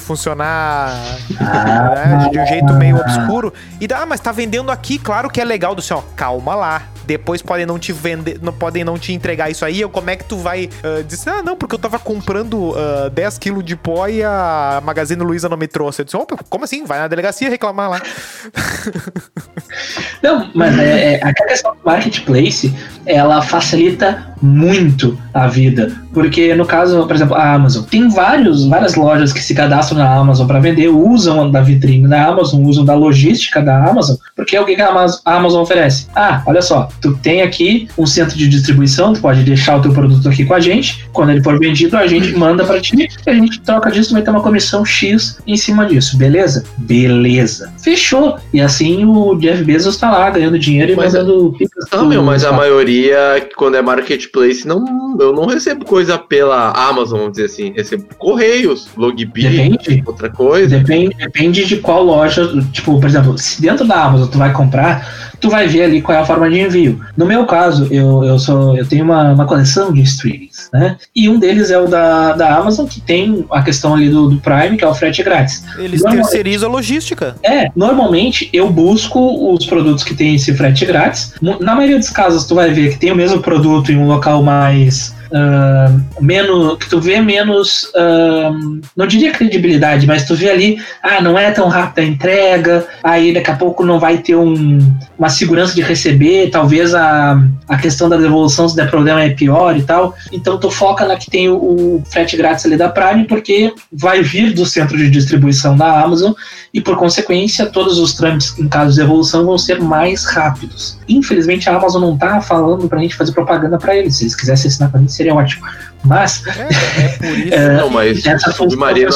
funcionar Ah. né, de um jeito meio obscuro. E dá, ah, mas tá vendendo aqui, claro que é legal do céu. Calma lá. Depois podem não te vender, não podem não te entregar isso aí. Como é que tu vai ah, dizer, ah, não, porque eu tava comprando ah, 10 quilos de pó e a Magazine Luiza não me trouxe. Eu disse, opa, como assim? Vai na delegacia reclamar lá. Não, mas é, é, a questão do marketplace, ela facilita muito a vida. Porque no caso, por exemplo, a Amazon, tem vários, várias lojas que se cadastram na Amazon para vender, usam da vitrine da Amazon, usam da logística da Amazon, porque o que a Amazon, a oferece? Ah, olha só, tu tem aqui um centro de distribuição, tu pode deixar o teu produto aqui com a gente, quando ele for vendido, a gente manda para ti, e a gente troca disso, vai ter uma comissão X em cima disso, beleza? Beleza. Fechou. E assim o Jeff Bezos tá lá ganhando dinheiro e Mas mandando picas Não, meu, mas a maioria, quando é marketplace, não, eu não recebo coisa pela Amazon, vamos dizer assim. Recebo correios, Logbi, Depende. outra coisa. Depende, depende de qual loja. Tipo, por exemplo, se dentro da Amazon tu vai comprar, tu vai ver ali qual é a forma de envio. No meu caso, eu, eu sou eu tenho uma, uma coleção de né? E um deles é o da, da Amazon, que tem a questão ali do, do Prime, que é o frete grátis. Eles terceirizam a logística. É, normalmente eu busco os produtos que têm esse frete grátis. Na maioria dos casos, tu vai ver que tem o mesmo produto em um local mais. Ah, menos. que tu vê menos. ah, não diria credibilidade, mas tu vê ali, ah, não é tão rápida a entrega, aí daqui a pouco não vai ter um, uma segurança de receber, talvez a, a questão da devolução, se der problema, é pior e tal. Então tu foca na que tem o, o frete grátis ali da Prime, porque vai vir do centro de distribuição da Amazon e por consequência todos os trâmites em caso de evolução vão ser mais rápidos. Infelizmente a Amazon não tá falando pra gente fazer propaganda pra eles. Se eles quisessem assinar pra gente seria ótimo. Mas É, é por isso. É, Não, mas essa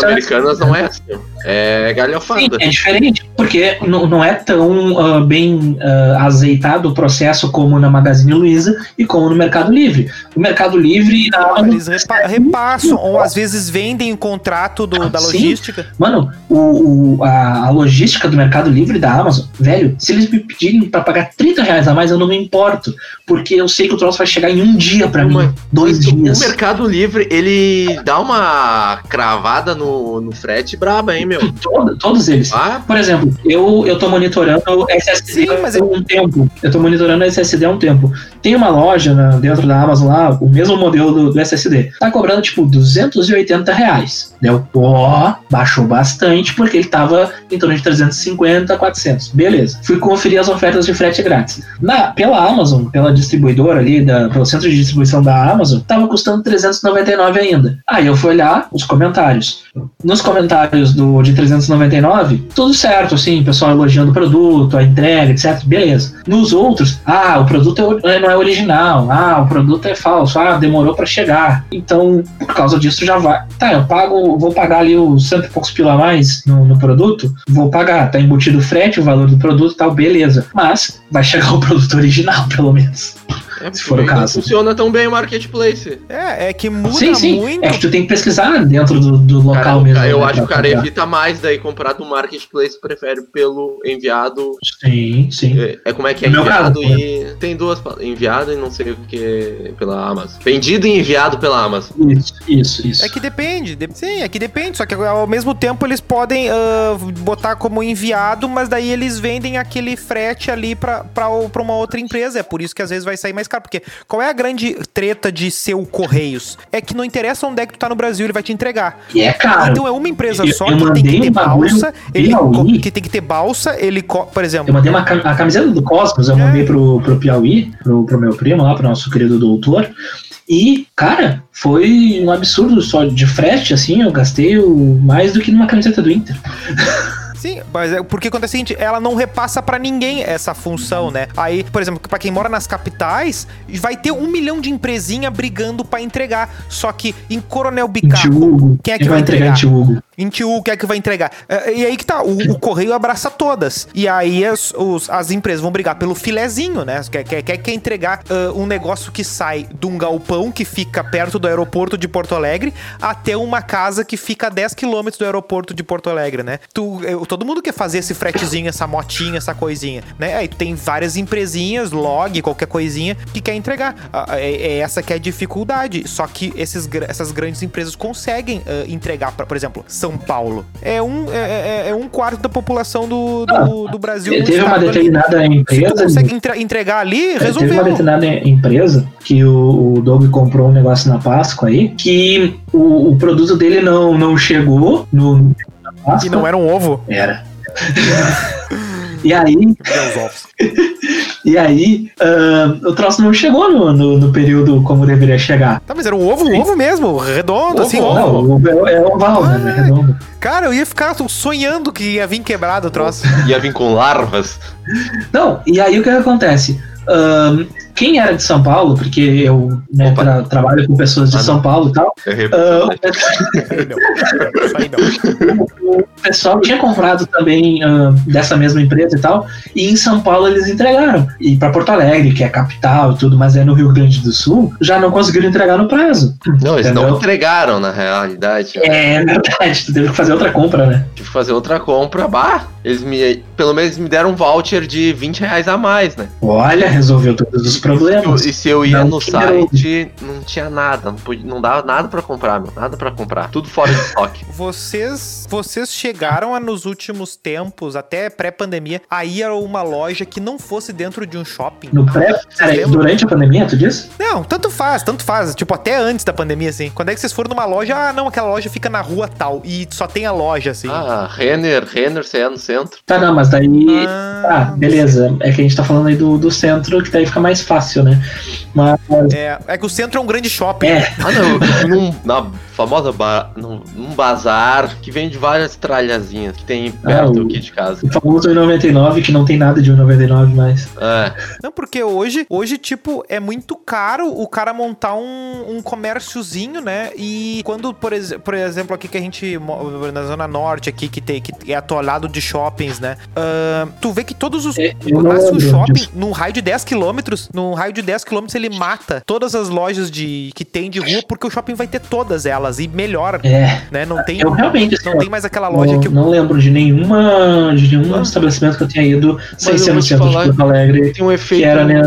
americanas não é assim. É Sim, galhofada. é diferente, porque não, não é tão ah, bem ah, azeitado o processo como na Magazine Luiza e como no Mercado Livre. O Mercado Livre e na Amazon Eles repa- repassam, ou às vezes vendem o contrato do- da Sim. logística. Mano, o, o- a, a logística do Mercado Livre e da Amazon, velho, se eles me pedirem pra pagar 30 reais a mais, eu não me importo. Porque eu sei que o troço vai chegar em um dia pra mim. Dois O dias. Mercado Livre, ele dá uma cravada no, no frete braba, hein, meu? Todo- todos eles. Ah, Por exemplo, eu, eu tô monitorando o SSD Sim, mas há um tempo. Eu tô monitorando o SSD há um tempo. Tem uma loja na- dentro da Amazon lá, o mesmo modelo do, do SSD. Tá cobrando tipo 280 reais. Deu, ó, baixou bastante porque ele tava em torno de 350, 400. Beleza. Fui conferir as ofertas de frete grátis. Na, pela Amazon, pela distribuidora ali, da, pelo centro de distribuição da Amazon, tava custando 399 ainda. Aí eu fui olhar os comentários. Nos comentários do de 399, tudo certo, assim, pessoal elogiando o produto, a entrega, etc. Beleza. Nos outros, ah, o produto é- não é original, ah, o produto é falso, ah, demorou para chegar. Então, por causa disso já vai. Tá, eu pago, vou pagar ali os cento e poucos pila a mais no, no produto, vou pagar, tá embutido o frete, o valor do produto tal, beleza. Mas vai chegar o produto original, pelo menos. É, Se for o não caso. funciona tão bem o marketplace. É, é que muda sim, sim. muito. É que tu tem que pesquisar dentro do, do local Cara, mesmo. eu né, acho que o cara comprar. evita mais daí comprar do marketplace, prefere pelo enviado. Sim, sim. É, é como é que é No meu enviado caso, e. Tem duas palavras. Enviado e não sei o que pela Amazon. Vendido e enviado pela Amazon. Isso, isso, isso. É que depende. de- Sim, é que depende. Só que ao mesmo tempo eles podem ah, botar como enviado, mas daí eles vendem aquele frete ali pra, pra, pra uma outra empresa. É por isso que às vezes vai sair mais caro. Porque qual é a grande treta de ser o Correios? É que não interessa onde é que tu tá no Brasil, ele vai te entregar. E é caro. Então é uma empresa eu- só eu que tem que ter balsa. Ele, Piauí. que tem que ter balsa, ele, por Eu exemplo. mandei uma, a camiseta do Cosmos, eu É. mandei pro, pro Piauí, pro, pro meu primo lá, pro nosso querido doutor. E, cara, foi um absurdo só de frete, assim, eu gastei o- mais do que numa camiseta do Inter. Sim, mas é porque acontece o seguinte, ela não repassa para ninguém essa função, né? Aí, por exemplo, para quem mora nas capitais, vai ter um milhão de empresinha brigando para entregar. Só que em Coronel Bicaco, quem é que vai entregar? entregar? 21, o que é que vai entregar? É, e aí que tá, o, o correio abraça todas. E aí as, os, as empresas vão brigar pelo filezinho, né? Quer, quer, quer, quer entregar uh, um negócio que sai de um galpão que fica perto do aeroporto de Porto Alegre até uma casa que fica a 10 quilômetros do aeroporto de Porto Alegre, né? Tu, eu, todo mundo quer fazer esse fretezinho, essa motinha, essa coisinha, né? Aí tem várias empresinhas, log, qualquer coisinha, que quer entregar. É, é essa que é a dificuldade. Só que esses, essas grandes empresas conseguem uh, entregar, pra, por exemplo, São Paulo. É um, é, é- é um quarto da população do, do, do Brasil. Teve no uma ali. determinada Se tu empresa. consegue entre- entregar ali, Teve uma resolveu. determinada empresa que o, o Doug comprou um negócio na Páscoa aí, que o, o produto dele não, não chegou no. Na Páscoa. E não era um ovo. Era. e aí, e aí ah, o troço não chegou no, no, no período como deveria chegar. Tá, mas era um ovo, um ovo mesmo, redondo, Ovo, assim, não, ovo. o ovo é, é oval, né? não é redondo. Cara, eu ia ficar sonhando que ia vir quebrado o troço. Ia vir com larvas. Não, e aí o que, acontece? Ahn, quem era de São Paulo, porque eu né, tra- trabalho com pessoas de Ah, São não. Paulo e tal, não. Não. o pessoal tinha comprado também ah, dessa mesma empresa e tal, e em São Paulo eles entregaram. E para Porto Alegre, que é a capital e tudo, mas é no Rio Grande do Sul, já não conseguiram entregar no prazo. Não, eles não Entendeu? entregaram na realidade. É verdade, tu teve que fazer outra compra, né? Tive que fazer outra compra. Bah, eles me. Pelo menos me deram um voucher de 20 reais a mais, né? Olha, resolveu todos os problemas. E se eu ia Não no site, não tinha nada. Não, podia, não dava nada pra comprar, meu. Nada pra comprar. Tudo fora de estoque. Vocês, vocês chegaram a, nos últimos tempos, até pré-pandemia, a ir a uma loja que não fosse dentro de um shopping? No pré, peraí, durante a pandemia, tu disse? Não, tanto faz, tanto faz. Tipo, até antes da pandemia, assim. Quando é que vocês foram numa loja? Ah, não, aquela loja fica na rua tal. E só tem a loja, assim. Ah, Renner, Renner, você é no centro. Tá, não, mas daí. Ah, Ah, beleza. É que a gente tá falando aí do, do centro, que daí fica mais fácil, né? Mas. É, é que o centro é um grande shopping. É, Ah, não. num, na famosa ba num, num bazar que vende várias tralhazinhas que tem perto Ah, o- aqui de casa. o famoso 1,99, que não tem nada de 1,99 mais. É. Não, porque hoje, hoje, tipo, é muito caro o cara montar um, um comérciozinho, né? E quando, por, ex por exemplo, aqui que a gente, na Zona Norte, aqui, que, tem, que é atolado de shoppings, né? Ah, tu vê que todos os. É, eu um lembro shopping disso. num raio de 10 quilômetros. Num raio de 10 quilômetros, ele mata todas as lojas de, que tem de rua, porque o shopping vai ter todas elas. E melhor, É, né? Não tem, eu realmente. assim, não tem mais aquela loja não, que. não lembro de nenhuma de nenhum Ah. estabelecimento que eu tenha ido sem ser eu no centro falar de Porto Alegre, Tem um que efeito. era né.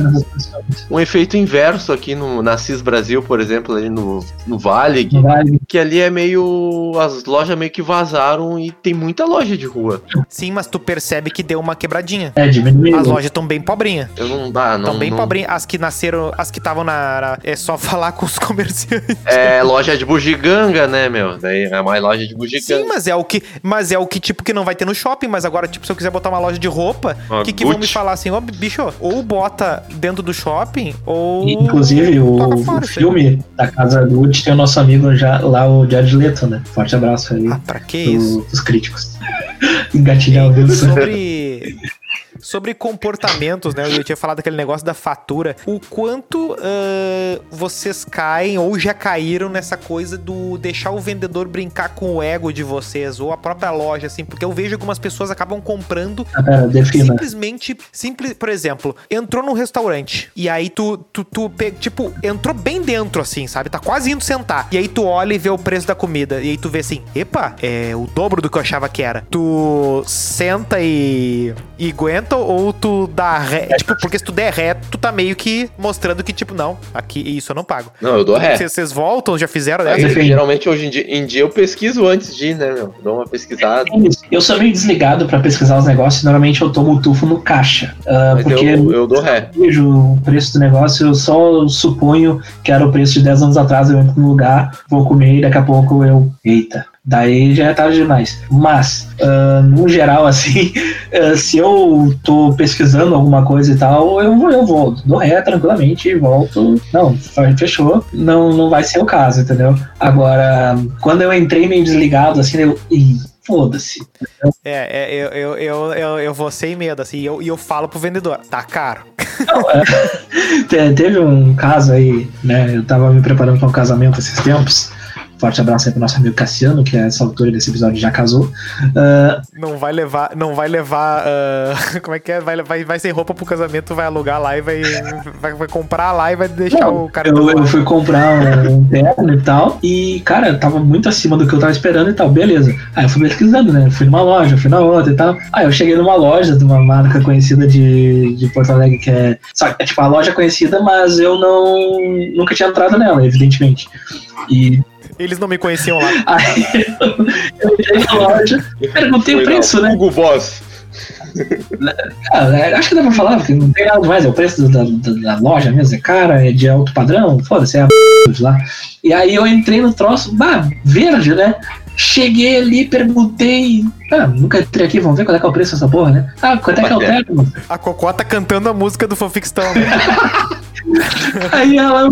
Um efeito inverso aqui no, na CIS Brasil, por exemplo, ali no, no Vale, Não vale. que ali é meio. As lojas meio que vazaram e tem muita loja de rua. Sim, mas tu percebe que deu uma quebradinha. É, diminuiu. As lojas estão bem pobrinhas. Eu não dá, não. Estão bem não- pobrinhas. As que nasceram, as que estavam na, na- É só falar com os comerciantes. É loja de bugiganga, né, meu? Daí é mais loja de Sim, bugiganga. mas é o que. Mas é o que, tipo, que não vai ter no shopping. Mas agora, tipo, se eu quiser botar uma loja de roupa, o que, que vão me falar assim, ó, bicho, ou bota dentro do shopping, ou. Inclusive, o, o fora isso aí. filme da Casa Gucci tem o nosso amigo já, lá, o Jared Leto, né? Forte abraço aí Ah, pra que isso? do- dos críticos. Engatilhar Sobre. Sobre comportamentos, né? Eu tinha falado daquele negócio da fatura. O quanto ah, vocês caem ou já caíram nessa coisa do deixar o vendedor brincar com o ego de vocês, ou a própria loja, assim, porque eu vejo algumas pessoas acabam comprando Ah, pera, defina. simplesmente, simples, por exemplo, entrou num restaurante e aí tu, tu, tu tipo, entrou bem dentro assim, sabe? Tá quase indo sentar. E aí tu olha e vê o preço da comida e aí tu vê assim, epa, é o dobro do que eu achava que era. Tu senta e, e aguenta ou tu dá ré, tipo, porque se tu der ré, tu tá meio que mostrando que tipo, não, aqui isso eu não pago. Não, eu dou ré. Vocês vocês voltam, já fizeram Aí, dessa? Depende. geralmente hoje em dia, em dia eu pesquiso antes de ir, né, meu? Dou uma pesquisada. É. Eu sou meio desligado pra pesquisar os negócios. Normalmente eu tomo o tufo no caixa. Mas porque eu, eu dou ré. vejo o preço do negócio, eu só suponho que era o preço de 10 anos atrás, eu entro no lugar, vou comer e daqui a pouco eu. Eita. Daí já é tarde demais. Mas, ah, no geral, assim, ah, se eu tô pesquisando alguma coisa e tal, eu vou, eu vou, dou ré tranquilamente e volto. Não, fechou. Não, não vai ser o caso, entendeu? Agora, quando eu entrei meio desligado, assim, eu. Ih, foda-se. É, é, eu, eu, eu, eu, eu vou sem medo, assim, e eu, eu falo pro vendedor, tá caro. Não, é, te- teve um caso aí, né? Eu tava me preparando para um casamento esses tempos. Forte abraço aí pro nosso amigo Cassiano, que a essa altura desse episódio já casou. Ah, Não vai levar, não vai levar, ah, como é que é? Vai, vai, vai sem roupa pro casamento, vai alugar lá e vai, vai, vai comprar lá e vai deixar não, o cara... eu, eu fui comprar um, terno e tal, e, cara, tava muito acima do que eu tava esperando e tal, beleza. Aí eu fui pesquisando, né? Fui numa loja, fui na outra e tal. Aí eu cheguei numa loja de uma marca conhecida de, de Porto Alegre, que é. É tipo a loja conhecida, mas eu não. nunca tinha entrado nela, evidentemente. E Eles não me conheciam lá. Aí eu, eu entrei na loja, perguntei o Foi preço, lá, né? Google Boss. Ah, é, acho que dá pra falar, porque não tem nada demais, é o preço da, da- da loja mesmo, é cara, é de alto padrão, foda-se, é a lá. E aí eu entrei no troço, bah, verde, né? Cheguei ali, perguntei. Ah, nunca entrei aqui, vamos ver qual é que é o preço dessa porra, né? Ah, quanto é que é o terno? A Cocó tá cantando a música do Fofixtão. Né? Aí ela,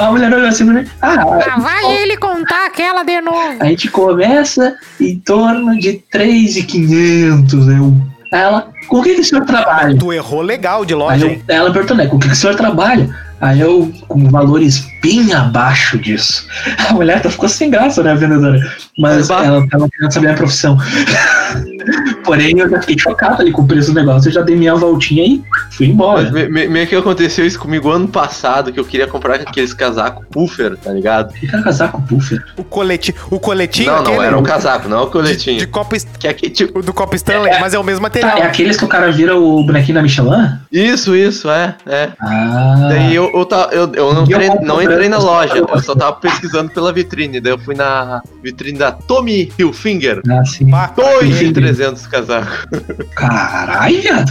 a mulher olhou assim pra mim, ah, Lá vai ele contar aquela de novo. A gente começa em torno de 3,500. Eu. Aí ela, com o que, que o senhor trabalha? tu errou legal de Aí loja, eu, ela perguntou, né, com o que, que o senhor trabalha? Aí eu, com valores bem abaixo disso. A mulher até ficou sem graça, né, vendedora? Mas ela tava querendo saber a profissão. Porém, eu já fiquei chocado ali com o preço do negócio. Eu já dei minha voltinha e fui embora. Me, me, meio que aconteceu isso comigo ano passado, que eu queria comprar aqueles casaco puffer, tá ligado? Que era casaco puffer? O colete, o coletinho? Não, não, aquele? era um casaco, não é o coletinho. De, de copo que é que, tipo, do copo Stanley, é, é mas é o mesmo tá, material. Tá, é aqueles que o cara vira o bonequinho da Michelin? Isso, isso, é, é. Ah. Daí eu, eu, eu, eu não, entrei, não entrei na loja, eu só tava pesquisando pela vitrine. Daí eu fui na vitrine da Tommy Hilfiger. Ah, sim. 2.300 300 casacos. Caralho!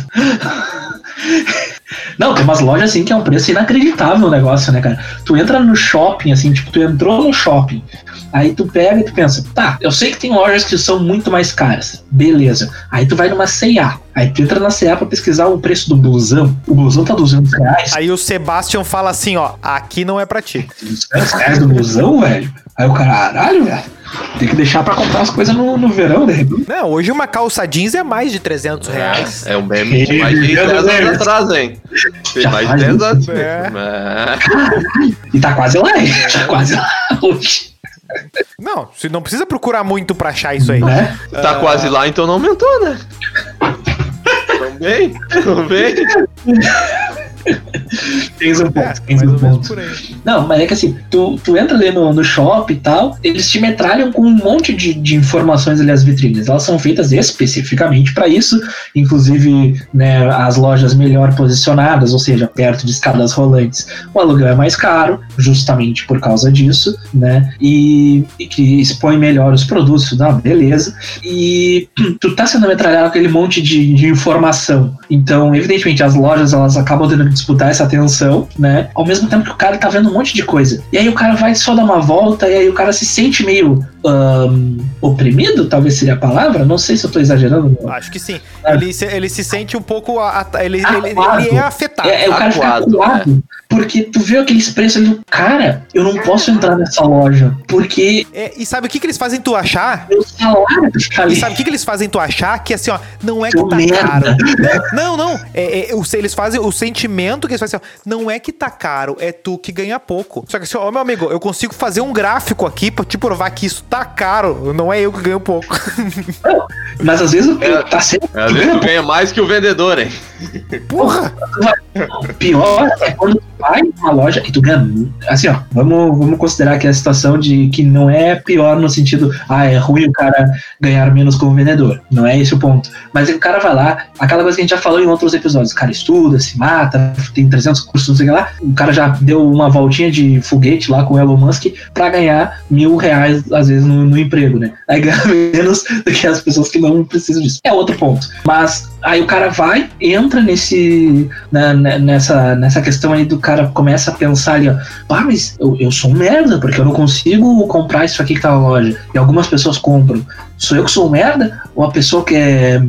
Não, tem umas lojas assim que é um preço inacreditável o negócio, né, cara? Tu entra no shopping, assim, tipo, tu entrou no shopping, aí tu pega e tu pensa, tá, eu sei que tem lojas que são muito mais caras, beleza. Aí tu vai numa C&A, aí tu entra na C&A pra pesquisar o preço do blusão, o blusão tá 200 reais, Aí o Sebastian fala assim, ó, aqui não é pra ti. 200 reais do blusão, velho? Aí o cara, caralho, velho, tem que deixar pra comprar as coisas no, no verão, de repente. Não, hoje uma calça jeans é mais de 300 reais. É um meme de mais de 10 anos atrás, hein? Tem Já mais de 10 isso. anos. É. Mas- E tá quase lá, hein? Tá quase lá hoje, Não, você não precisa procurar muito pra achar isso aí. né? Tá quase lá, então não aumentou, né? Também, também. Tens um É, ponto, tens mais um ponto. Não, mas é que assim, tu, tu entra ali no, no shopping e tal, eles te metralham com um monte de, de informações ali as vitrines. Elas são feitas especificamente para isso, inclusive né, as lojas melhor posicionadas, ou seja, perto de escadas rolantes. O aluguel é mais caro, justamente por causa disso, né? E, e que expõe melhor os produtos, dá beleza. E tu tá sendo metralhado com aquele monte de, de informação. Então, evidentemente, as lojas elas acabam tendo que disputar essa atenção, né? Ao mesmo tempo que o cara tá vendo um monte de coisa. E aí o cara vai só dar uma volta e aí o cara se sente meio ahn, oprimido, talvez seria a palavra. Não sei se eu tô exagerando. Acho que sim. É. Ele se, ele se sente um pouco. a- Ele, ele, Acuado. ele é afetado. É, é o cara fica Acuado, acuado. Porque tu vê aqueles preços ali, cara, eu não posso entrar nessa loja, porque É, e sabe o que, que eles fazem tu achar? meu salário fica E sabe o que, que eles fazem tu achar? Que assim, ó, não é que Seu tá merda. caro. Não, não. É, é, eles fazem o sentimento que eles fazem assim, ó, não é que tá caro, é tu que ganha pouco. Só que assim, ó, meu amigo, eu consigo fazer um gráfico aqui pra te provar que isso tá caro, não é eu que ganho pouco. Mas às vezes É. tá sendo Às vezes tu ganha mais que o vendedor, hein? Porra! pior é quando tu vai numa loja e tu ganha. Assim, ó, vamos, vamos considerar que a situação de que não é pior no sentido, ah, é ruim o cara ganhar menos como vendedor. Não é esse o ponto. Mas é que o cara vai lá, aquela coisa que a gente já falou em outros episódios, o cara estuda, se mata, tem 300 cursos, não sei o que lá, o cara já deu uma voltinha de foguete lá com o Elon Musk pra ganhar mil reais, às vezes, no, no emprego, né? Aí ganha menos do que as pessoas que não precisam disso. É outro ponto. Mas aí o cara vai, entra nesse na- na- nessa, nessa questão aí do cara começa a pensar ali, ó, ah, mas eu, eu sou um merda, porque eu não consigo comprar isso aqui que tá na loja. E algumas pessoas compram. Sou eu que sou um merda? Ou a pessoa que é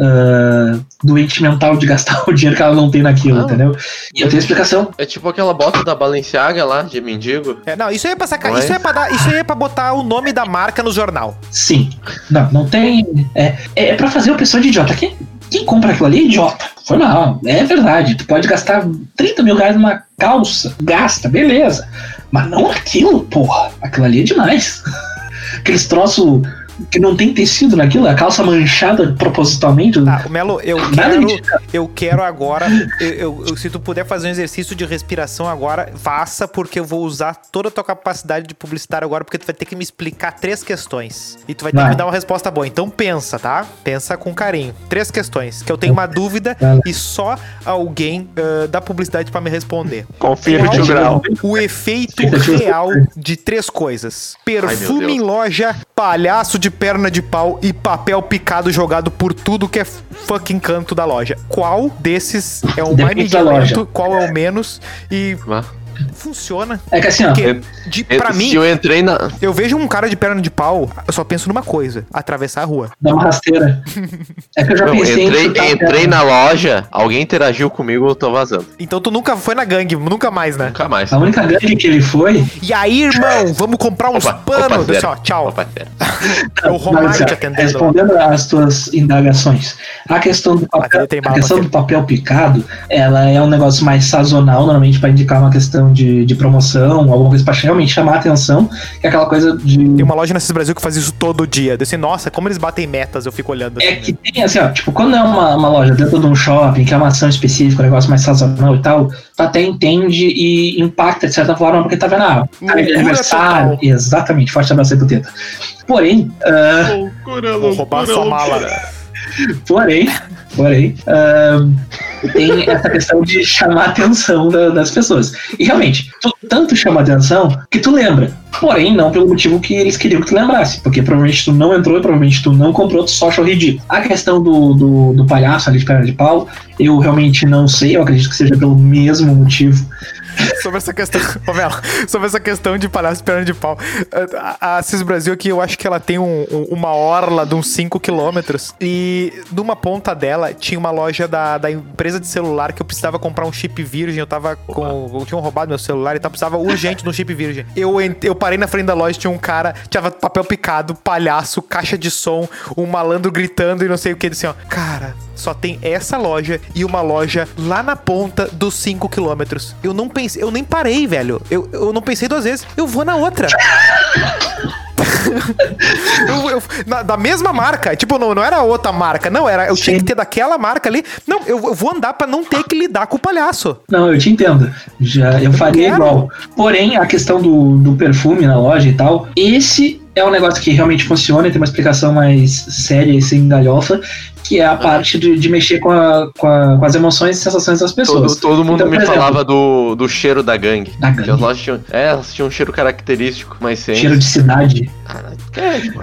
ah, doente mental de gastar o dinheiro que ela não tem naquilo, Não. entendeu? E eu tenho explicação. É tipo aquela bota da Balenciaga lá, de mendigo. É, não, isso aí é pra sacar, é? isso aí é pra dar, isso aí é pra botar o nome da marca no jornal. Sim. Não, não tem. É, é pra fazer o pessoa de idiota. Quem, quem compra aquilo ali é idiota. Foi mal. É verdade. Tu pode gastar 30 mil reais numa calça. Gasta, beleza. Mas não aquilo, porra. Aquilo ali é demais. Aqueles troços que não tem tecido naquilo, a calça manchada propositalmente. Tá, Melo, eu Nada quero, eu quero agora, eu, eu- eu- se tu puder fazer um exercício de respiração agora, faça, porque eu vou usar toda a tua capacidade de publicitário agora, porque tu vai ter que me explicar três questões. E tu vai ter Vai. que me dar uma resposta boa. Então pensa, tá? Pensa com carinho. Três questões, que eu tenho uma dúvida Vai e só alguém ah, da publicidade pra me responder. Confirme Qual o grau. O efeito real de três coisas: perfume Deus. em loja, palhaço de perna de pau e papel picado jogado por tudo que é fucking canto da loja. Qual desses é o mais loja. Qual é o menos? E Ah. Funciona. É que assim, ó. Porque, de, pra Se mim, eu entrei na. eu vejo um cara de perna de pau, eu só penso numa coisa: atravessar a rua. Dá uma rasteira. É que eu já Não, pensei entrei, a entrei na loja, alguém interagiu comigo, eu tô vazando. Então tu nunca foi na gangue, nunca mais, né? Nunca mais. A única gangue que ele foi. E aí, irmão, vamos comprar uns panos. tchau. Opa. É o Romário te atendendo. Respondendo às tuas indagações, a questão do papel, a questão pra do papel picado, ela é um negócio mais sazonal, normalmente para indicar uma questão de, de promoção, alguma coisa para realmente chamar a atenção, que é aquela coisa de Tem uma loja nesses Brasil que faz isso todo dia. Eu Desse, nossa, como eles batem metas, eu fico olhando assim. é que tem assim, ó, tipo, quando é uma, uma loja dentro de um shopping, que é uma ação específica, um negócio mais sazonal e tal, tu até entende e impacta de certa forma, porque tá vendo, ah, tá aniversário, total. exatamente, forte abraço aí pro Teta. Porém, ah, Loucura, Vou roubar sua mala. Porém, porém, tem essa questão de chamar a atenção da- das pessoas. E realmente, tu tanto chama a atenção que tu lembra. Porém, não pelo motivo que eles queriam que tu lembrasse. Porque provavelmente tu não entrou provavelmente tu não comprou, tu só achou ridículo. A questão do, do, do palhaço ali de perna de pau, eu realmente não sei, eu acredito que seja pelo mesmo motivo. Sobre essa questão, Ô, Melo, sobre essa questão de palhaço perna de pau. A, a Cis Brasil aqui, eu acho que ela tem um- um- uma orla de uns 5 quilômetros. E numa ponta dela tinha uma loja da, da empresa de celular que eu precisava comprar um chip virgem. Eu tava com. Eu tinha roubado meu celular e então precisava urgente de um chip virgem. Eu, eu parei na frente da loja, tinha um cara, tinha papel picado, palhaço, caixa de som, um malandro gritando e não sei o que. Ele Assim, ó, cara, só tem essa loja e uma loja lá na ponta dos 5 quilômetros. Eu não pensei, eu nem parei, velho. Eu, eu não pensei duas vezes. Eu vou na outra. Eu- eu- na- da mesma marca, tipo, não, não era outra marca, não, era, eu tinha Sim. que ter daquela marca ali. Não, eu, eu vou andar pra não ter que lidar com o palhaço. Não, eu te entendo. Já, eu faria igual. Porém, a questão do, do perfume na loja e tal, esse é um negócio que realmente funciona e tem uma explicação mais séria e sem galhofa, que é a parte de, de mexer com, a- com, a- com as emoções e sensações das pessoas. Todo, todo mundo Então, me exemplo, falava do, do cheiro da gangue. Da gangue. lojas tinham, é, elas tinham um cheiro característico, mas sem. Cheiro de cidade. É, tipo,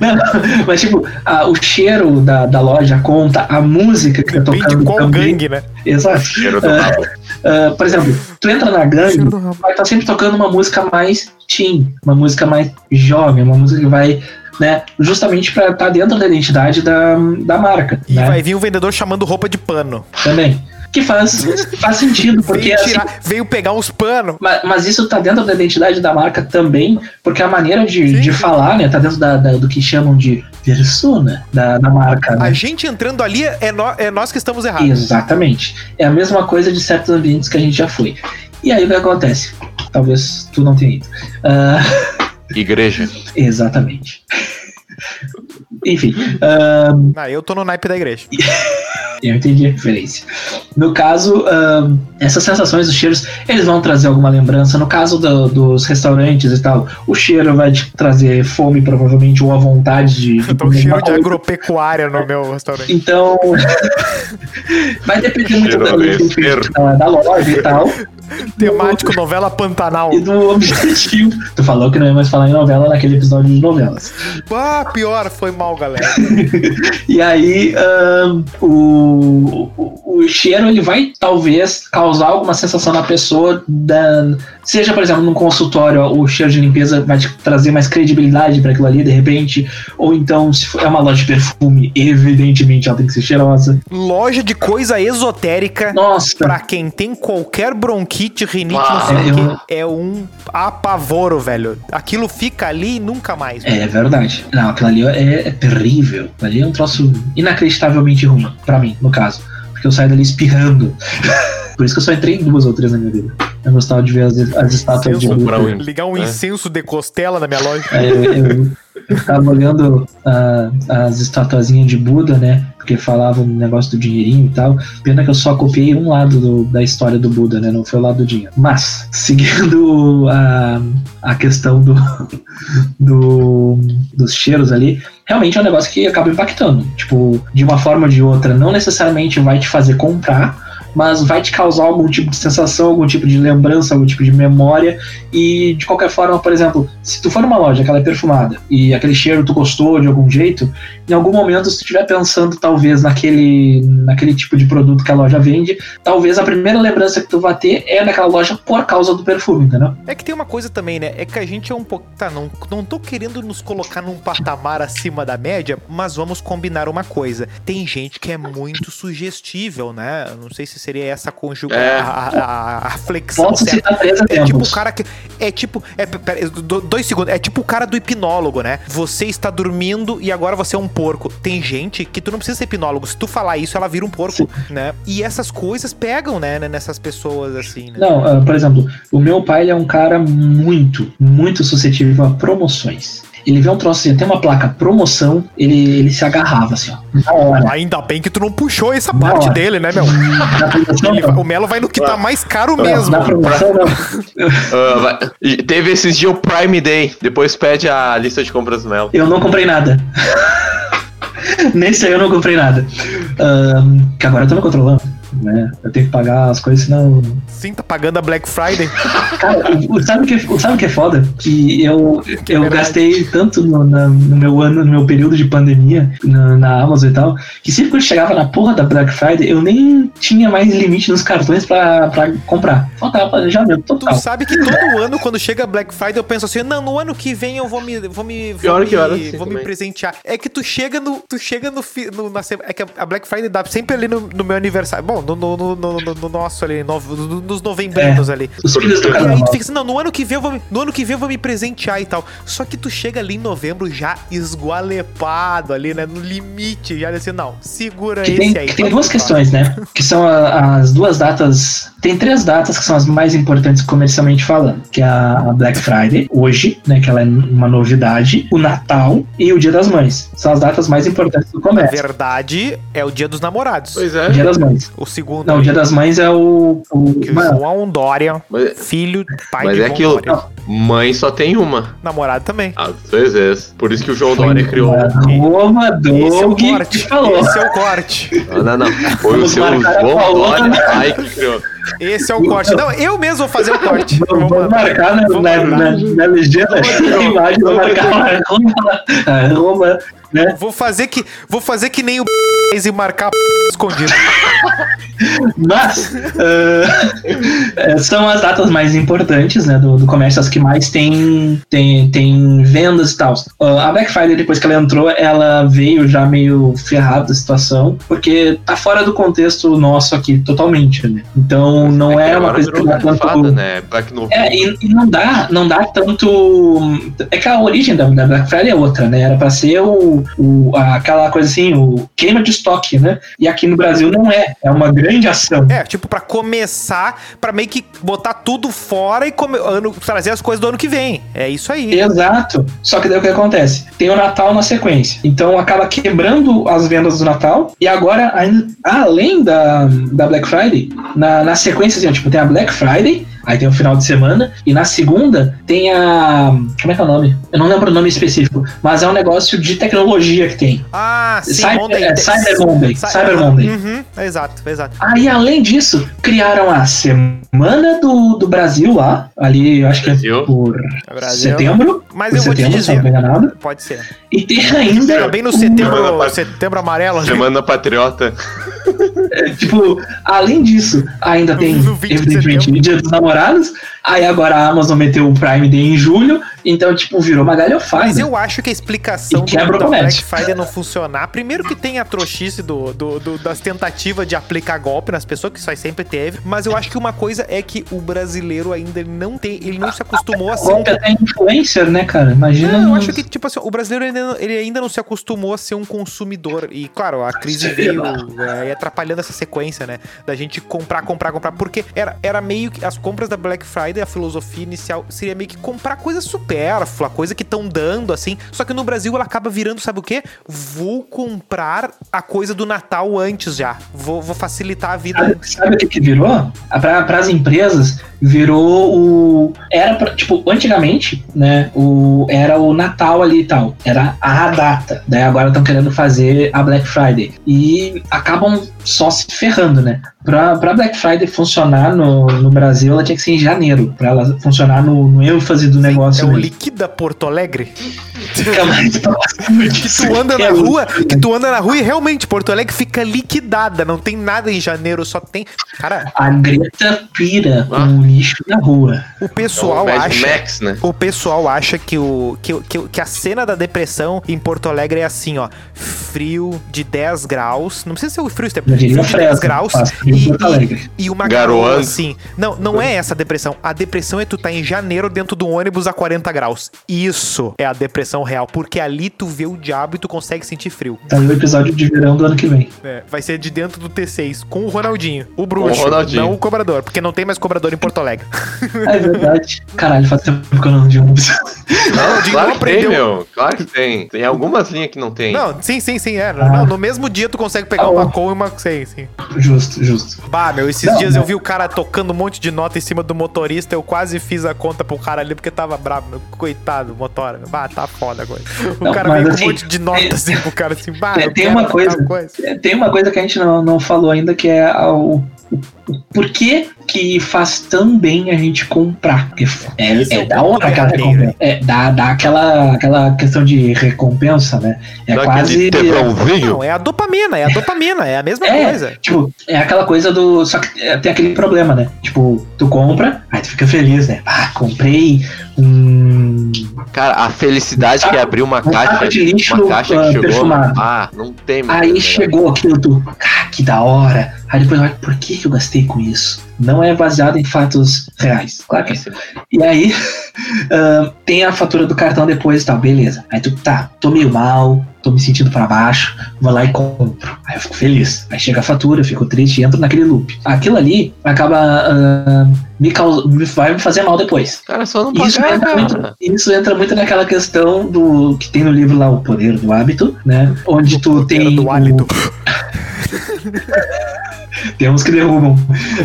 Não, mas tipo, a- o cheiro da, da loja conta, a música que tá Depende de tocando qual também. gangue, né? Exato. cheiro do rabo. ah, por exemplo, tu entra na gangue, vai estar sempre tocando uma música mais teen, uma música mais jovem, uma música que vai, né, justamente pra estar dentro da identidade da, da marca, E né, vai vir um vendedor chamando roupa de pano. também. Que faz, faz sentido, porque veio, assim, tirar- veio pegar uns panos. Ma- Mas, isso tá dentro da identidade da marca também, porque a maneira de, Sim, de sim. falar, né, tá dentro da, da- do que chamam de persona da, da marca, né? A gente entrando ali é, nó- é nós que estamos errados. Exatamente. É a mesma coisa de certos ambientes que a gente já foi. E aí o que acontece? Talvez tu não tenha ido. Ah, Igreja. exatamente. Enfim, ah, Ah, eu tô no naipe da igreja. eu entendi a referência. No caso, ah, essas sensações, os cheiros, eles vão trazer alguma lembrança. No caso do- dos restaurantes e tal, o cheiro vai te trazer fome, provavelmente, ou a vontade de. Eu tô uma de coisa. agropecuária no meu restaurante. Então, vai depender muito da, da, da loja e tal, Temático novela Pantanal. e do objetivo. Tu falou que não ia mais falar em novela naquele episódio de novelas. Ah, pior, foi mal, galera. E aí, ahn, o, o, o cheiro ele vai talvez causar alguma sensação na pessoa. Da, seja, por exemplo, num consultório, o cheiro de limpeza vai te trazer mais credibilidade para aquilo ali, de repente. Ou então, se for- é uma loja de perfume, evidentemente ela tem que ser cheirosa. Loja de coisa esotérica. Nossa, Pra quem tem qualquer bronquite, rinite, Ah, não sei é, o eu- quê, é um apavoro, velho. Aquilo fica ali e nunca mais. É verdade. Não, aquilo ali é, é terrível. Aquilo ali é um troço inacreditavelmente ruim, pra mim, no caso. Porque eu saio dali espirrando. Por isso que eu só entrei em duas ou três na minha vida. Eu gostava de ver as, as estátuas de Buda. um- Ligar um É. incenso de costela na minha loja. Aí eu, eu, eu ficava olhando ah, as estatuazinhas de Buda, né? Porque falavam no negócio do dinheirinho e tal. Pena que eu só copiei um lado do- da história do Buda, né? Não foi o lado do dinheiro. Mas, seguindo a, a questão do, do, dos cheiros ali, realmente é um negócio que acaba impactando. Tipo, de uma forma ou de outra, não necessariamente vai te fazer comprar, mas vai te causar algum tipo de sensação, algum tipo de lembrança, algum tipo de memória. E de qualquer forma, por exemplo, se tu for numa loja que ela é perfumada e aquele cheiro tu gostou de algum jeito, em algum momento, se tu estiver pensando talvez naquele, naquele tipo de produto que a loja vende, talvez a primeira lembrança que tu vai ter é daquela loja por causa do perfume, entendeu? É que tem uma coisa também, né? É que a gente é um pouco. Tá, não, não tô querendo nos colocar num patamar acima da média, mas vamos combinar uma coisa. Tem gente que é muito sugestível, né? Não sei se seria essa conjuga É. a, a, a flexão Posso certa. É tipo o cara que. É tipo. É, pera, do- dois segundos. É tipo o cara do hipnólogo, né? Você está dormindo e agora você é um porco. Tem gente que tu não precisa ser hipnólogo. Se tu falar isso, ela vira um porco, né? E essas coisas pegam, né? Nessas pessoas assim, né? Não, ah, por exemplo, o meu pai é um cara muito, muito suscetível a promoções. Ele vê um troço assim, tem uma placa promoção, ele, ele se agarrava assim, ó. Ainda bem que tu não puxou essa Na parte hora. dele, né, meu? Ele o Melo vai no que tá mais caro Não, mesmo. Na promoção, não. Vai- e teve esses dias o Prime Day. Depois pede a lista de compras do Melo. Eu não comprei nada. Nesse aí eu não comprei nada. Ahn, que agora eu tô me controlando. Né? Eu tenho que pagar as coisas, senão. Sim, tá pagando a Black Friday. Cara, sabe o que, sabe o que é foda? Que eu, eu verdade. gastei tanto no, na- no meu ano, no meu período de pandemia, na, na Amazon e tal, que sempre que eu chegava na porra da Black Friday, eu nem tinha mais limite nos cartões pra, pra comprar. Faltava planejamento Tu total. sabe que todo ano, quando chega Black Friday, eu penso assim, não, no ano que vem eu vou me. Vou me, vou Pior me, que vou me presentear. É que tu chega no. Tu chega no, fi- no na É que a Black Friday dá sempre ali no, no meu aniversário. Bom, no, no, no, no- no nosso ali, no- no- nos novembrinos ali. Os filhos do E aí tu fica assim, não, no ano que vem eu vou me, no ano que vem eu vou me presentear e tal. Só que tu chega ali em novembro já esgualepado ali, né? No limite, já assim, não, segura Que esse tem, aí. que tem duas questões, né? Que são a- as duas datas. Tem três datas que são as mais importantes comercialmente falando, que é a Black Friday, hoje, né? Que ela é uma novidade, o Natal e o Dia das Mães. São as datas mais importantes do Na comércio. verdade, é o dia dos namorados. Pois O é. Dia das Mães. O segundo. Não, o Dia das Mães é o. o que o mano, João Dória, Mas, filho, pai mas de é João aquilo. Dória. Mãe só tem uma. Namorado também. Às vezes. Por isso que o João foi Dória criou. Roma Esse é o corte. falou. Esse é o corte. Ah, Não, não. Foi o Vamos seu marcar a João. Dória pai que criou. Esse é o corte. Não, eu mesmo vou fazer o corte. Vamos vamos marcar na, Vamos na, na, na legenda imagem, vou marcar Roma, a Roma né? Vou fazer que, vou fazer que nem o e marcar escondido. Mas é, são as datas mais importantes né, do, do comércio, as que mais tem, tem, tem vendas e tal. Ah, a Black Friday, depois que ela entrou, ela veio já meio ferrada da situação, porque tá fora do contexto nosso aqui totalmente, né? Então não é uma Agora coisa que dá tanto. fada, né? Black. É, e, e não dá, não dá tanto. É que a origem da, da Black Friday é outra, né? Era pra ser o, o, aquela coisa assim, o queima de estoque, né? E aqui no Brasil não é. É uma grande ação. É, tipo, pra começar, pra meio que botar tudo fora e come- ano, trazer as coisas do ano que vem. É isso aí. Exato. Só que daí o que acontece? Tem o Natal na sequência. Então acaba quebrando as vendas do Natal. E agora, ainda, além da, da Black Friday, na, na sequência, assim, tipo, tem a Black Friday, aí tem o final de semana, e na segunda tem a. Como é que é o nome? Eu não lembro o nome específico, mas é um negócio de tecnologia que tem. Ah, sim, Cyber- Monday. é, Cyber Monday, Cy- Cyber Monday. Uhum, exato, exato. Aí, além disso, criaram a Semana do, do Brasil lá, ali, eu acho que é Brasil. por Brasil. setembro. Mas por eu vou te setembro, se eu não dizer. Pode ser. E tem ainda. Bem no setembro, Semana- setembro amarelo. Semana Patriota. é, Tipo, além disso, ainda tem, No 20 de evidentemente. Dia dos Namorados. Aí agora a Amazon meteu o Prime Day em julho. Então, tipo, virou uma galhofada. Mas eu acho que a explicação quebra o da Black. Friday não funcionar, primeiro que tem a trouxice do, do- do- das tentativas de aplicar golpe nas pessoas, que isso aí sempre teve, mas eu acho que uma coisa é que o brasileiro ainda não tem, ele não se acostumou a ser um Golpe até influencer, né, cara? Imagina. Não, eu um- acho que, tipo assim, o brasileiro ainda, não- ele ainda não se acostumou a ser um consumidor. E, claro, a crise veio é, atrapalhando essa sequência, né? Da gente comprar, comprar, comprar. Porque era, era meio que as compras da Black Friday, a filosofia inicial seria meio que comprar coisa supérflua, coisa que estão dando, assim. Só que no Brasil ela acaba virando, sabe o quê? Vou comprar a coisa do Natal antes já. Vou, vou facilitar a vida Sabe, o que, que virou? Para as empresas, virou o. Era, pra- tipo, antigamente, né? O, era o Natal ali e tal. Era a data. Daí agora estão querendo fazer a Black Friday. E acabam só se ferrando, né? Pra, pra Black Friday funcionar no, no Brasil, ela tinha que ser em janeiro. Pra ela funcionar no, no ênfase do É negócio. o mesmo. Liquida Porto Alegre. Fica mais próximo Que disso. tu anda na É rua, que tu anda na rua e realmente Porto Alegre fica liquidada, não tem nada em janeiro, só tem. Cara, A Greta pira Ah. o lixo na rua. o pessoal É o acha. Max, né? O pessoal acha que, o, que, o- que, o- que a cena da depressão em Porto Alegre é assim, ó. Frio de 10 graus. Não precisa ser o frio, isso é Eu diria frio de 10 Fresno, graus. E, e, e uma garoa assim. Não, não é essa a depressão. A depressão é tu tá em janeiro dentro de um ônibus a 40 graus. Isso é a depressão real. Porque ali tu vê o diabo e tu consegue sentir frio. Tá aí o episódio de verão do ano que vem. É, vai ser de dentro do T6, com o Ronaldinho, o bruxo, o Ronaldinho. não o cobrador, porque não tem mais cobrador em Porto Alegre. É verdade. Caralho, faz tempo que eu não de ônibus. Não, Dinho Claro não que tem, aprendeu. meu. Claro que tem. Tem algumas linhas que não tem. Não, sim, sim, sim, é. Ah. Não, no mesmo dia tu consegue pegar Ah, uma ó. com e uma sim, sim. Justo, justo. Bah, meu, esses Não, dias não. eu vi o cara tocando um monte de nota em cima do motorista, eu quase fiz a conta pro cara ali porque tava bravo, meu. Coitado do motora, meu. Bah, tá foda agora. O Não, cara veio com assim, um monte de nota assim pro cara assim, bah, é, tem uma tal coisa- É, Tem uma coisa que a gente não, não falou ainda que é o, o, o porquê que faz tão bem a gente comprar. Porque é, é é da hora aquela recompensa. É, dá, dá aquela, aquela questão de recompensa, né? É Dá quase. Não, é a dopamina, é a dopamina, é a mesma É, coisa. tipo, é aquela coisa do. Só que é, tem aquele problema, né? Tipo, tu compra, aí tu fica feliz, né? Ah, comprei um. Cara, a felicidade que é abrir uma Um caixa, de lixo uma caixa ah, que chegou. perfumado. Ah, não tem mais Aí chegou aquilo, tu. Ah, que da hora. Aí depois, olha, por que, que eu gastei com isso? Não é baseado em fatos reais. Claro que é. E aí, ah, tem a fatura do cartão depois e tal, beleza. Aí tu, tá, tô meio mal, tô me sentindo pra baixo, vou lá e compro. Aí eu fico feliz. Aí chega a fatura, eu fico triste e entro naquele loop. Aquilo ali acaba ah, me, caus... me vai me fazer mal depois. Cara, só não Isso pagar, entra, cara. muito, isso entra muito naquela questão do que tem no livro lá, O Poder do Hábito, né? Onde tu tem. do o- hálito. tem uns que derrubam.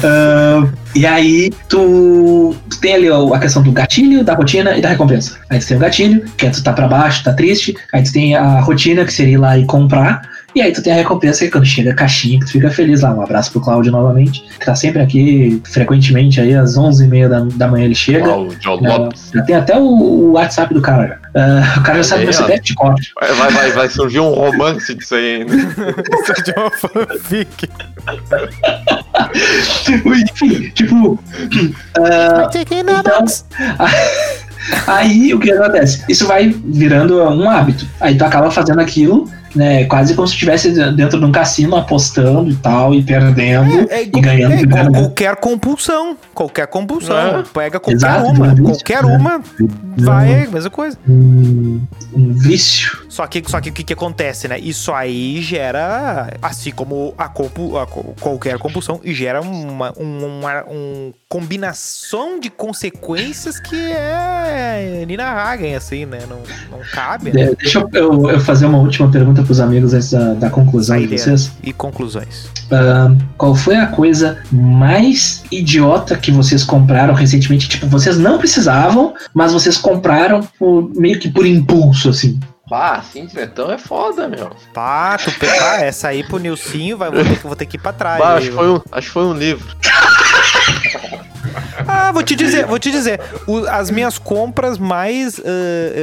Ah, e aí, tu, tu tem ali a questão do gatilho, da rotina e da recompensa. Aí tu tem o gatilho, que é tu tá pra baixo, tá triste. Aí tu tem a rotina, que seria ir lá e comprar. E aí tu tem a recompensa que quando chega a caixinha, que tu fica feliz lá. Um abraço pro Claudio novamente, que tá sempre aqui, frequentemente aí, às 11h30 da, da manhã ele chega. Ó, o John É, Lopes. já tem até o, o WhatsApp do cara. Ah, o cara já sabe meu. CPF de cor. Vai, vai, vai, vai surgir um romance disso aí ainda. Isso de uma fanfic. Enfim, tipo. ah, então, aí o que acontece? Isso vai virando um hábito. Aí tu acaba fazendo aquilo, né? Quase como se estivesse dentro de um cassino apostando e tal, e perdendo. É, e ganhando, é e ganhando. qualquer compulsão. Qualquer compulsão. É. Pega qualquer Exato, uma. um vício, Qualquer né? uma vai, é mesma coisa. Um, um vício. Só que, só que o que, que acontece, né? Isso aí gera, assim como a, compu, a qualquer compulsão, gera uma, um- uma um combinação de consequências que é Nina Hagen, assim, né? Não, não cabe, né? De- deixa eu, eu- eu fazer uma última pergunta pros amigos antes da, da conclusão de vocês. E conclusões. Ah, qual foi a coisa mais idiota que vocês compraram recentemente? Tipo, vocês não precisavam, mas vocês compraram por- meio que por impulso, assim. Ah, assim, então é foda, meu. Pá, tu pegar essa aí pro Nilcinho, vai, vou, ter, que- vou ter que ir pra trás. Bah, acho, que foi um, acho que foi um livro. Ah, vou te dizer, vou te dizer. o- as minhas compras mais ah,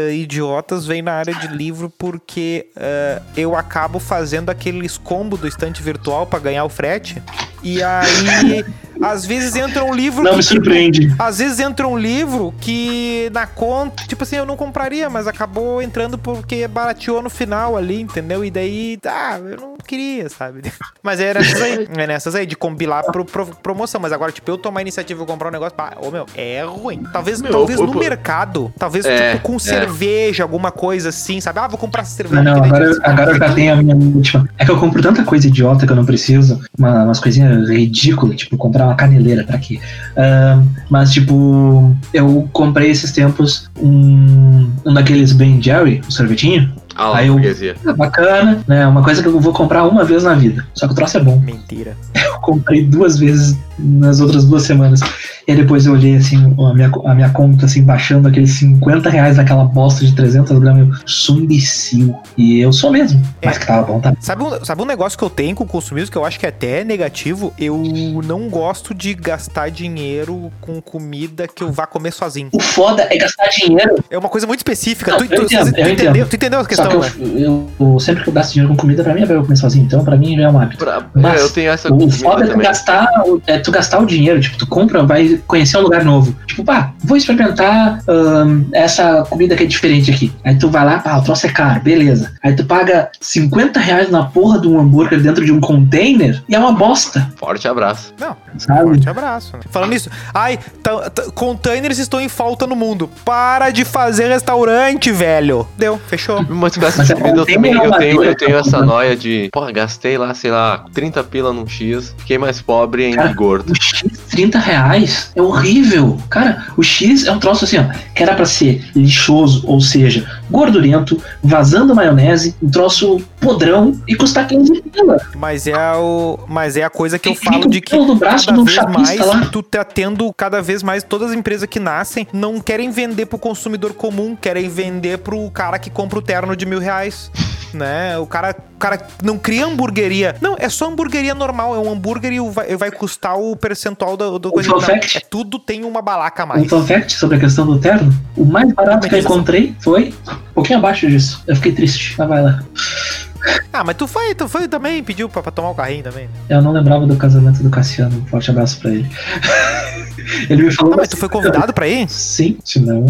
ah, idiotas vêm na área de livro porque ah, eu acabo fazendo aqueles combo do estante virtual pra ganhar o frete. E aí, às vezes entra um livro. Não que, me tipo, surpreende. às vezes entra um livro que na conta, tipo assim, eu não compraria, mas acabou entrando porque barateou no final ali, entendeu? E daí, ah, eu não queria, sabe? Mas é nessas aí, é nessas aí, de combinar pro, pro- promoção. Mas agora, tipo, eu tomar iniciativa e comprar um negócio, pá, ô meu, é ruim. Talvez, Meu, talvez eu- no eu- mercado, talvez É, tipo com é. cerveja, alguma coisa assim, sabe? Ah, vou comprar cerveja. Não, agora, tipo, agora eu já tenho a minha última. É que eu compro tanta coisa idiota que eu não preciso, uma- umas coisinhas ridículas, tipo comprar uma caneleira, pra quê? Ah, mas, tipo, eu comprei esses tempos um, um daqueles Ben Jerry, o sorvetinho. Ah lá, Aí eu- burguesia. É bacana, né? Uma coisa que eu vou comprar uma vez na vida. Só que o troço é bom. Mentira. Eu comprei duas vezes nas outras duas semanas. E aí depois eu olhei assim, a minha, a minha conta assim, baixando aqueles 50 reais daquela bosta de 300 gramas. Eu sou imbecil. E eu sou mesmo. Mas É. que tava bom, tá? Sabe um, sabe um negócio que eu tenho com o consumismo que eu acho que é até negativo? Eu não gosto de gastar dinheiro com comida que eu vá comer sozinho. O foda é gastar dinheiro. É uma coisa muito específica. Não, tu, tu- entendo, tu eu entendeu, tu entendeu a Só questão, que eu, né? eu- eu- sempre que eu gasto dinheiro com comida, pra mim é pra eu comer sozinho. Então, pra mim já é um hábito. Pra- Mas é, eu tenho essa O foda é tu, gastar, é tu gastar o dinheiro. Tipo, tu compra, vai conhecer um lugar novo. Tipo, pá, vou experimentar ahn, essa comida que é diferente aqui. Aí tu vai lá, pá, o troço é caro, beleza. Aí tu paga 50 reais na porra de um hambúrguer dentro de um container e é uma bosta, Forte abraço. Não, sabe? forte abraço. né? Falando nisso, ai, containers estão em falta no mundo. Para de fazer restaurante, velho. Deu, fechou. Mas Mas é comida eu também eu tenho, eu tenho essa noia de, porra, gastei lá, sei lá, 30 pila num X, fiquei mais pobre e ainda gordo. O X, 30 reais, é horrível. Cara, o X é um troço assim, ó, que era pra ser lixoso, ou seja, gordurento, vazando maionese, um troço podrão e custar 15 pila. Mas é, o, mas é a coisa que eu Fica falo de que do braço cada do vez mais lá. tu tá tendo cada vez mais todas as empresas que nascem não querem vender pro consumidor comum, querem vender pro cara que compra o terno de mil reais. Né? O cara, o cara não cria hamburgueria. Não, é só hamburgueria normal. É um hambúrguer e vai, vai custar o percentual do, do O fact? é tudo tem uma balaca a Um mais. fun fact sobre a questão do terno, o mais barato que eu encontrei foi um pouquinho abaixo disso. Eu fiquei triste, mas vai lá. Ah, mas tu foi, tu foi também, pediu pra, pra tomar o carrinho também. Eu não lembrava do casamento do Cassiano, um forte abraço pra ele. ele me falou... Ah, mas tu foi convidado pra ir? Sim, senão...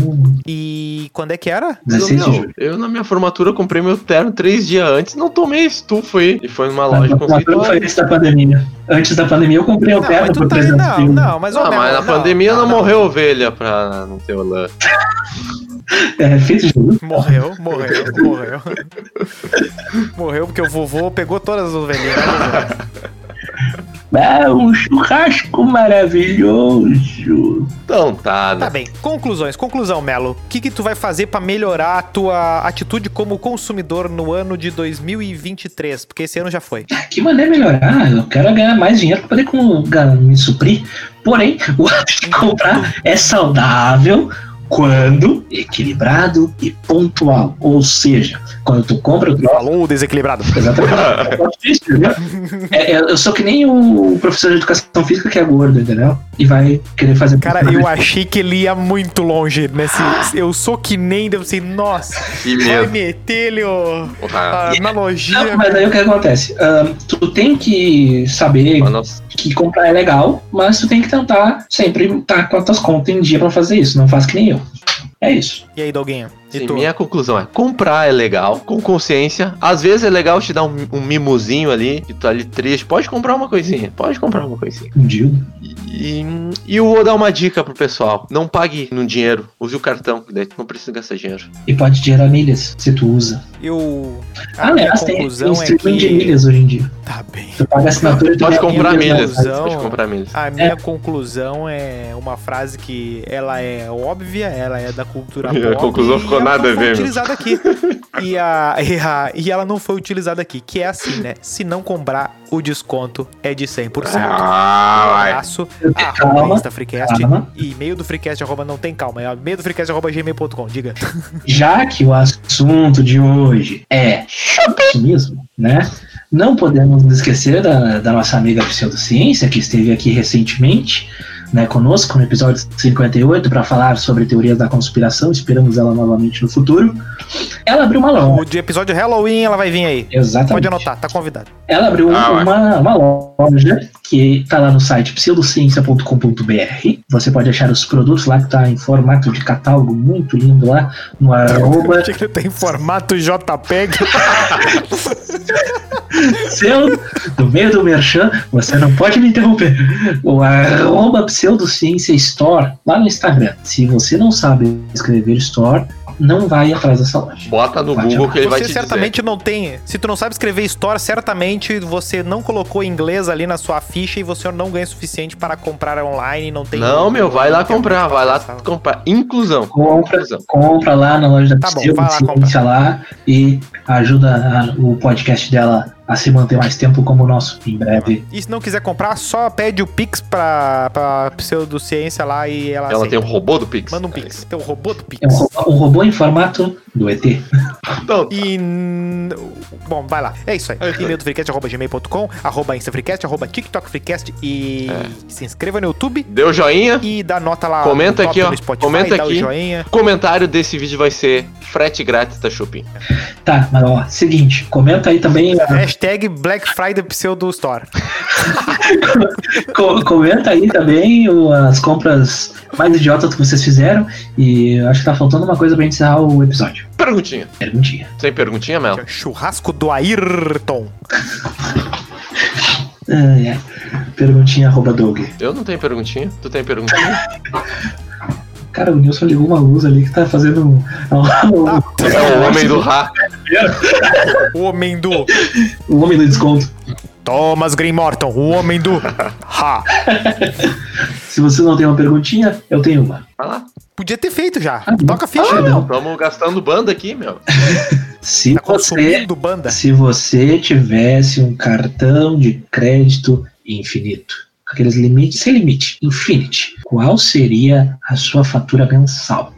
E quando é que era? 16 de Não, julho. eu na minha formatura comprei meu terno três dias antes, não tomei estufa aí. E foi numa A loja formatura foi antes da pandemia. Antes da pandemia eu comprei o Não, terno mas por tá, 300 não, não, mas, ô, Ah, mas na não, pandemia não, não, morreu ovelha pra não ter o lã. É, de luz. Morreu, morreu, morreu. morreu porque o vovô pegou todas as ovelhinhas. né, É um churrasco maravilhoso. Então tá, Tá né? bem, conclusões. Conclusão, Melo. O que, que tu vai fazer pra melhorar a tua atitude como consumidor no ano de 2023? Porque esse ano já foi. Que maneira melhorar? Eu quero ganhar mais dinheiro pra poder com- me suprir. Porém, o ato de comprar é saudável. Quando equilibrado e pontual. Ou seja, quando tu compra o troço. Falou desequilibrado. Exatamente. É entendeu? É, é, eu sou que nem o professor de educação física que é gordo, entendeu? E vai querer fazer. Cara, eu achei que ele ia muito longe nesse. Eu sou que nem, devo ser, nossa, Que vai medo. meter ele, ó, Ah, a analogia. Não, mas aí o que acontece? Ahn, tu tem que saber que comprar é legal, mas tu tem que tentar sempre estar com as tuas contas em dia pra fazer isso. Não faz que nem eu. É isso. E aí, Doguinho? E sim, minha conclusão é: comprar é legal, com consciência. Às vezes é legal te dar um, um mimozinho ali, que tá ali triste. Pode comprar uma coisinha, pode comprar uma coisinha. Um dia. E, e eu vou dar uma dica pro pessoal: não pague no dinheiro, use o cartão, que daí tu não precisa gastar dinheiro. E pode gerar milhas, se tu usa. Eu. A minha Aliás, tem, tem conclusão é streaming de que. milhas hoje em dia. Tá bem. Tu paga a assinatura e tu Pode comprar milhas, milhas. Conclusão. pode comprar milhas. A minha conclusão é uma frase que ela é óbvia, ela é da cultura A pop. conclusão e ficou ela nada não a foi ver, utilizada aqui. E, a, e, a- e ela não foi utilizada aqui, que é assim, né? Se não comprar, o desconto é de 100%. Ah, Um vai. abraço, Calma, arroba InstaFreecast calma. e e-mail do Freecast, arroba não tem calma, é e-mail do Freecast, arroba gmail.com, diga. Já que o assunto de hoje é consumismo, né? Não podemos nos esquecer da, da nossa amiga Pseudociência, que esteve aqui recentemente, né, conosco no episódio 58 para falar sobre teorias da conspiração. Esperamos ela novamente no futuro. Ela abriu uma loja. O de episódio Halloween, ela vai vir aí. Exatamente. Pode anotar, tá convidado. Ela abriu Ah, uma, uma loja que está lá no site pseudociencia.com.br. Você pode achar os produtos lá que tá em formato de catálogo muito lindo lá no arroba Achei que ele tem formato JPEG. Pseudo, no meio do merchan, você não pode me interromper. O arroba pseudociência store lá no Instagram. Se você não sabe escrever store, não vai atrás dessa loja. Bota no Pode Google que ele vai Você te certamente não tem. Se tu não sabe escrever Store, certamente você não colocou inglês ali na sua ficha e você não ganha o suficiente para comprar online. Não tem. dizer. Não, meu, vai lá comprar, vai lá comprar. Inclusão. Compra, Inclusão. compra lá na loja da Tá bom, vai lá Pseudociência lá e ajuda a- o podcast dela a se manter mais tempo como o nosso em breve. E se não quiser comprar, só pede o Pix pra, pra pseudociência lá e ela, Ela tem aceita. um robô do Pix. Manda um Pix. Tem o robô do Pix. É um, um robô em formato do ET. Então, E. Bom, vai lá. É isso aí. E-mail do freecast, arroba gmail.com, arroba instafreecast, arroba tiktokfreecast e É. se inscreva no YouTube deu joinha. e dá nota lá Comenta aqui, ó. no Spotify, Comenta aqui. o joinha. O comentário desse vídeo vai ser frete grátis da Shopping. Tá, mas ó, seguinte, comenta aí também. a- Hashtag Black Friday Pseudo Store. Co- comenta aí também o- as compras mais idiotas que vocês fizeram. E acho que tá faltando uma coisa pra gente encerrar o episódio. Perguntinha. Perguntinha. Sem perguntinha, Mel? Churrasco do Ayrton. Ah, é. Perguntinha arroba Doug. Eu não tenho perguntinha. Tu tem perguntinha? Cara, o Nilson ligou uma luz ali que tá fazendo um. um- é o homem do Ra. O homem do o homem do desconto. Thomas Green Morton. O homem do Ha. Se você não tem uma perguntinha, eu tenho uma. Vai lá. Podia ter feito já. Ah, Toca a ficha. Ah. Tamo gastando banda aqui, meu. Se Tá você, banda. se você tivesse um cartão de crédito infinito, aqueles limites sem limite, infinity, qual seria a sua fatura mensal?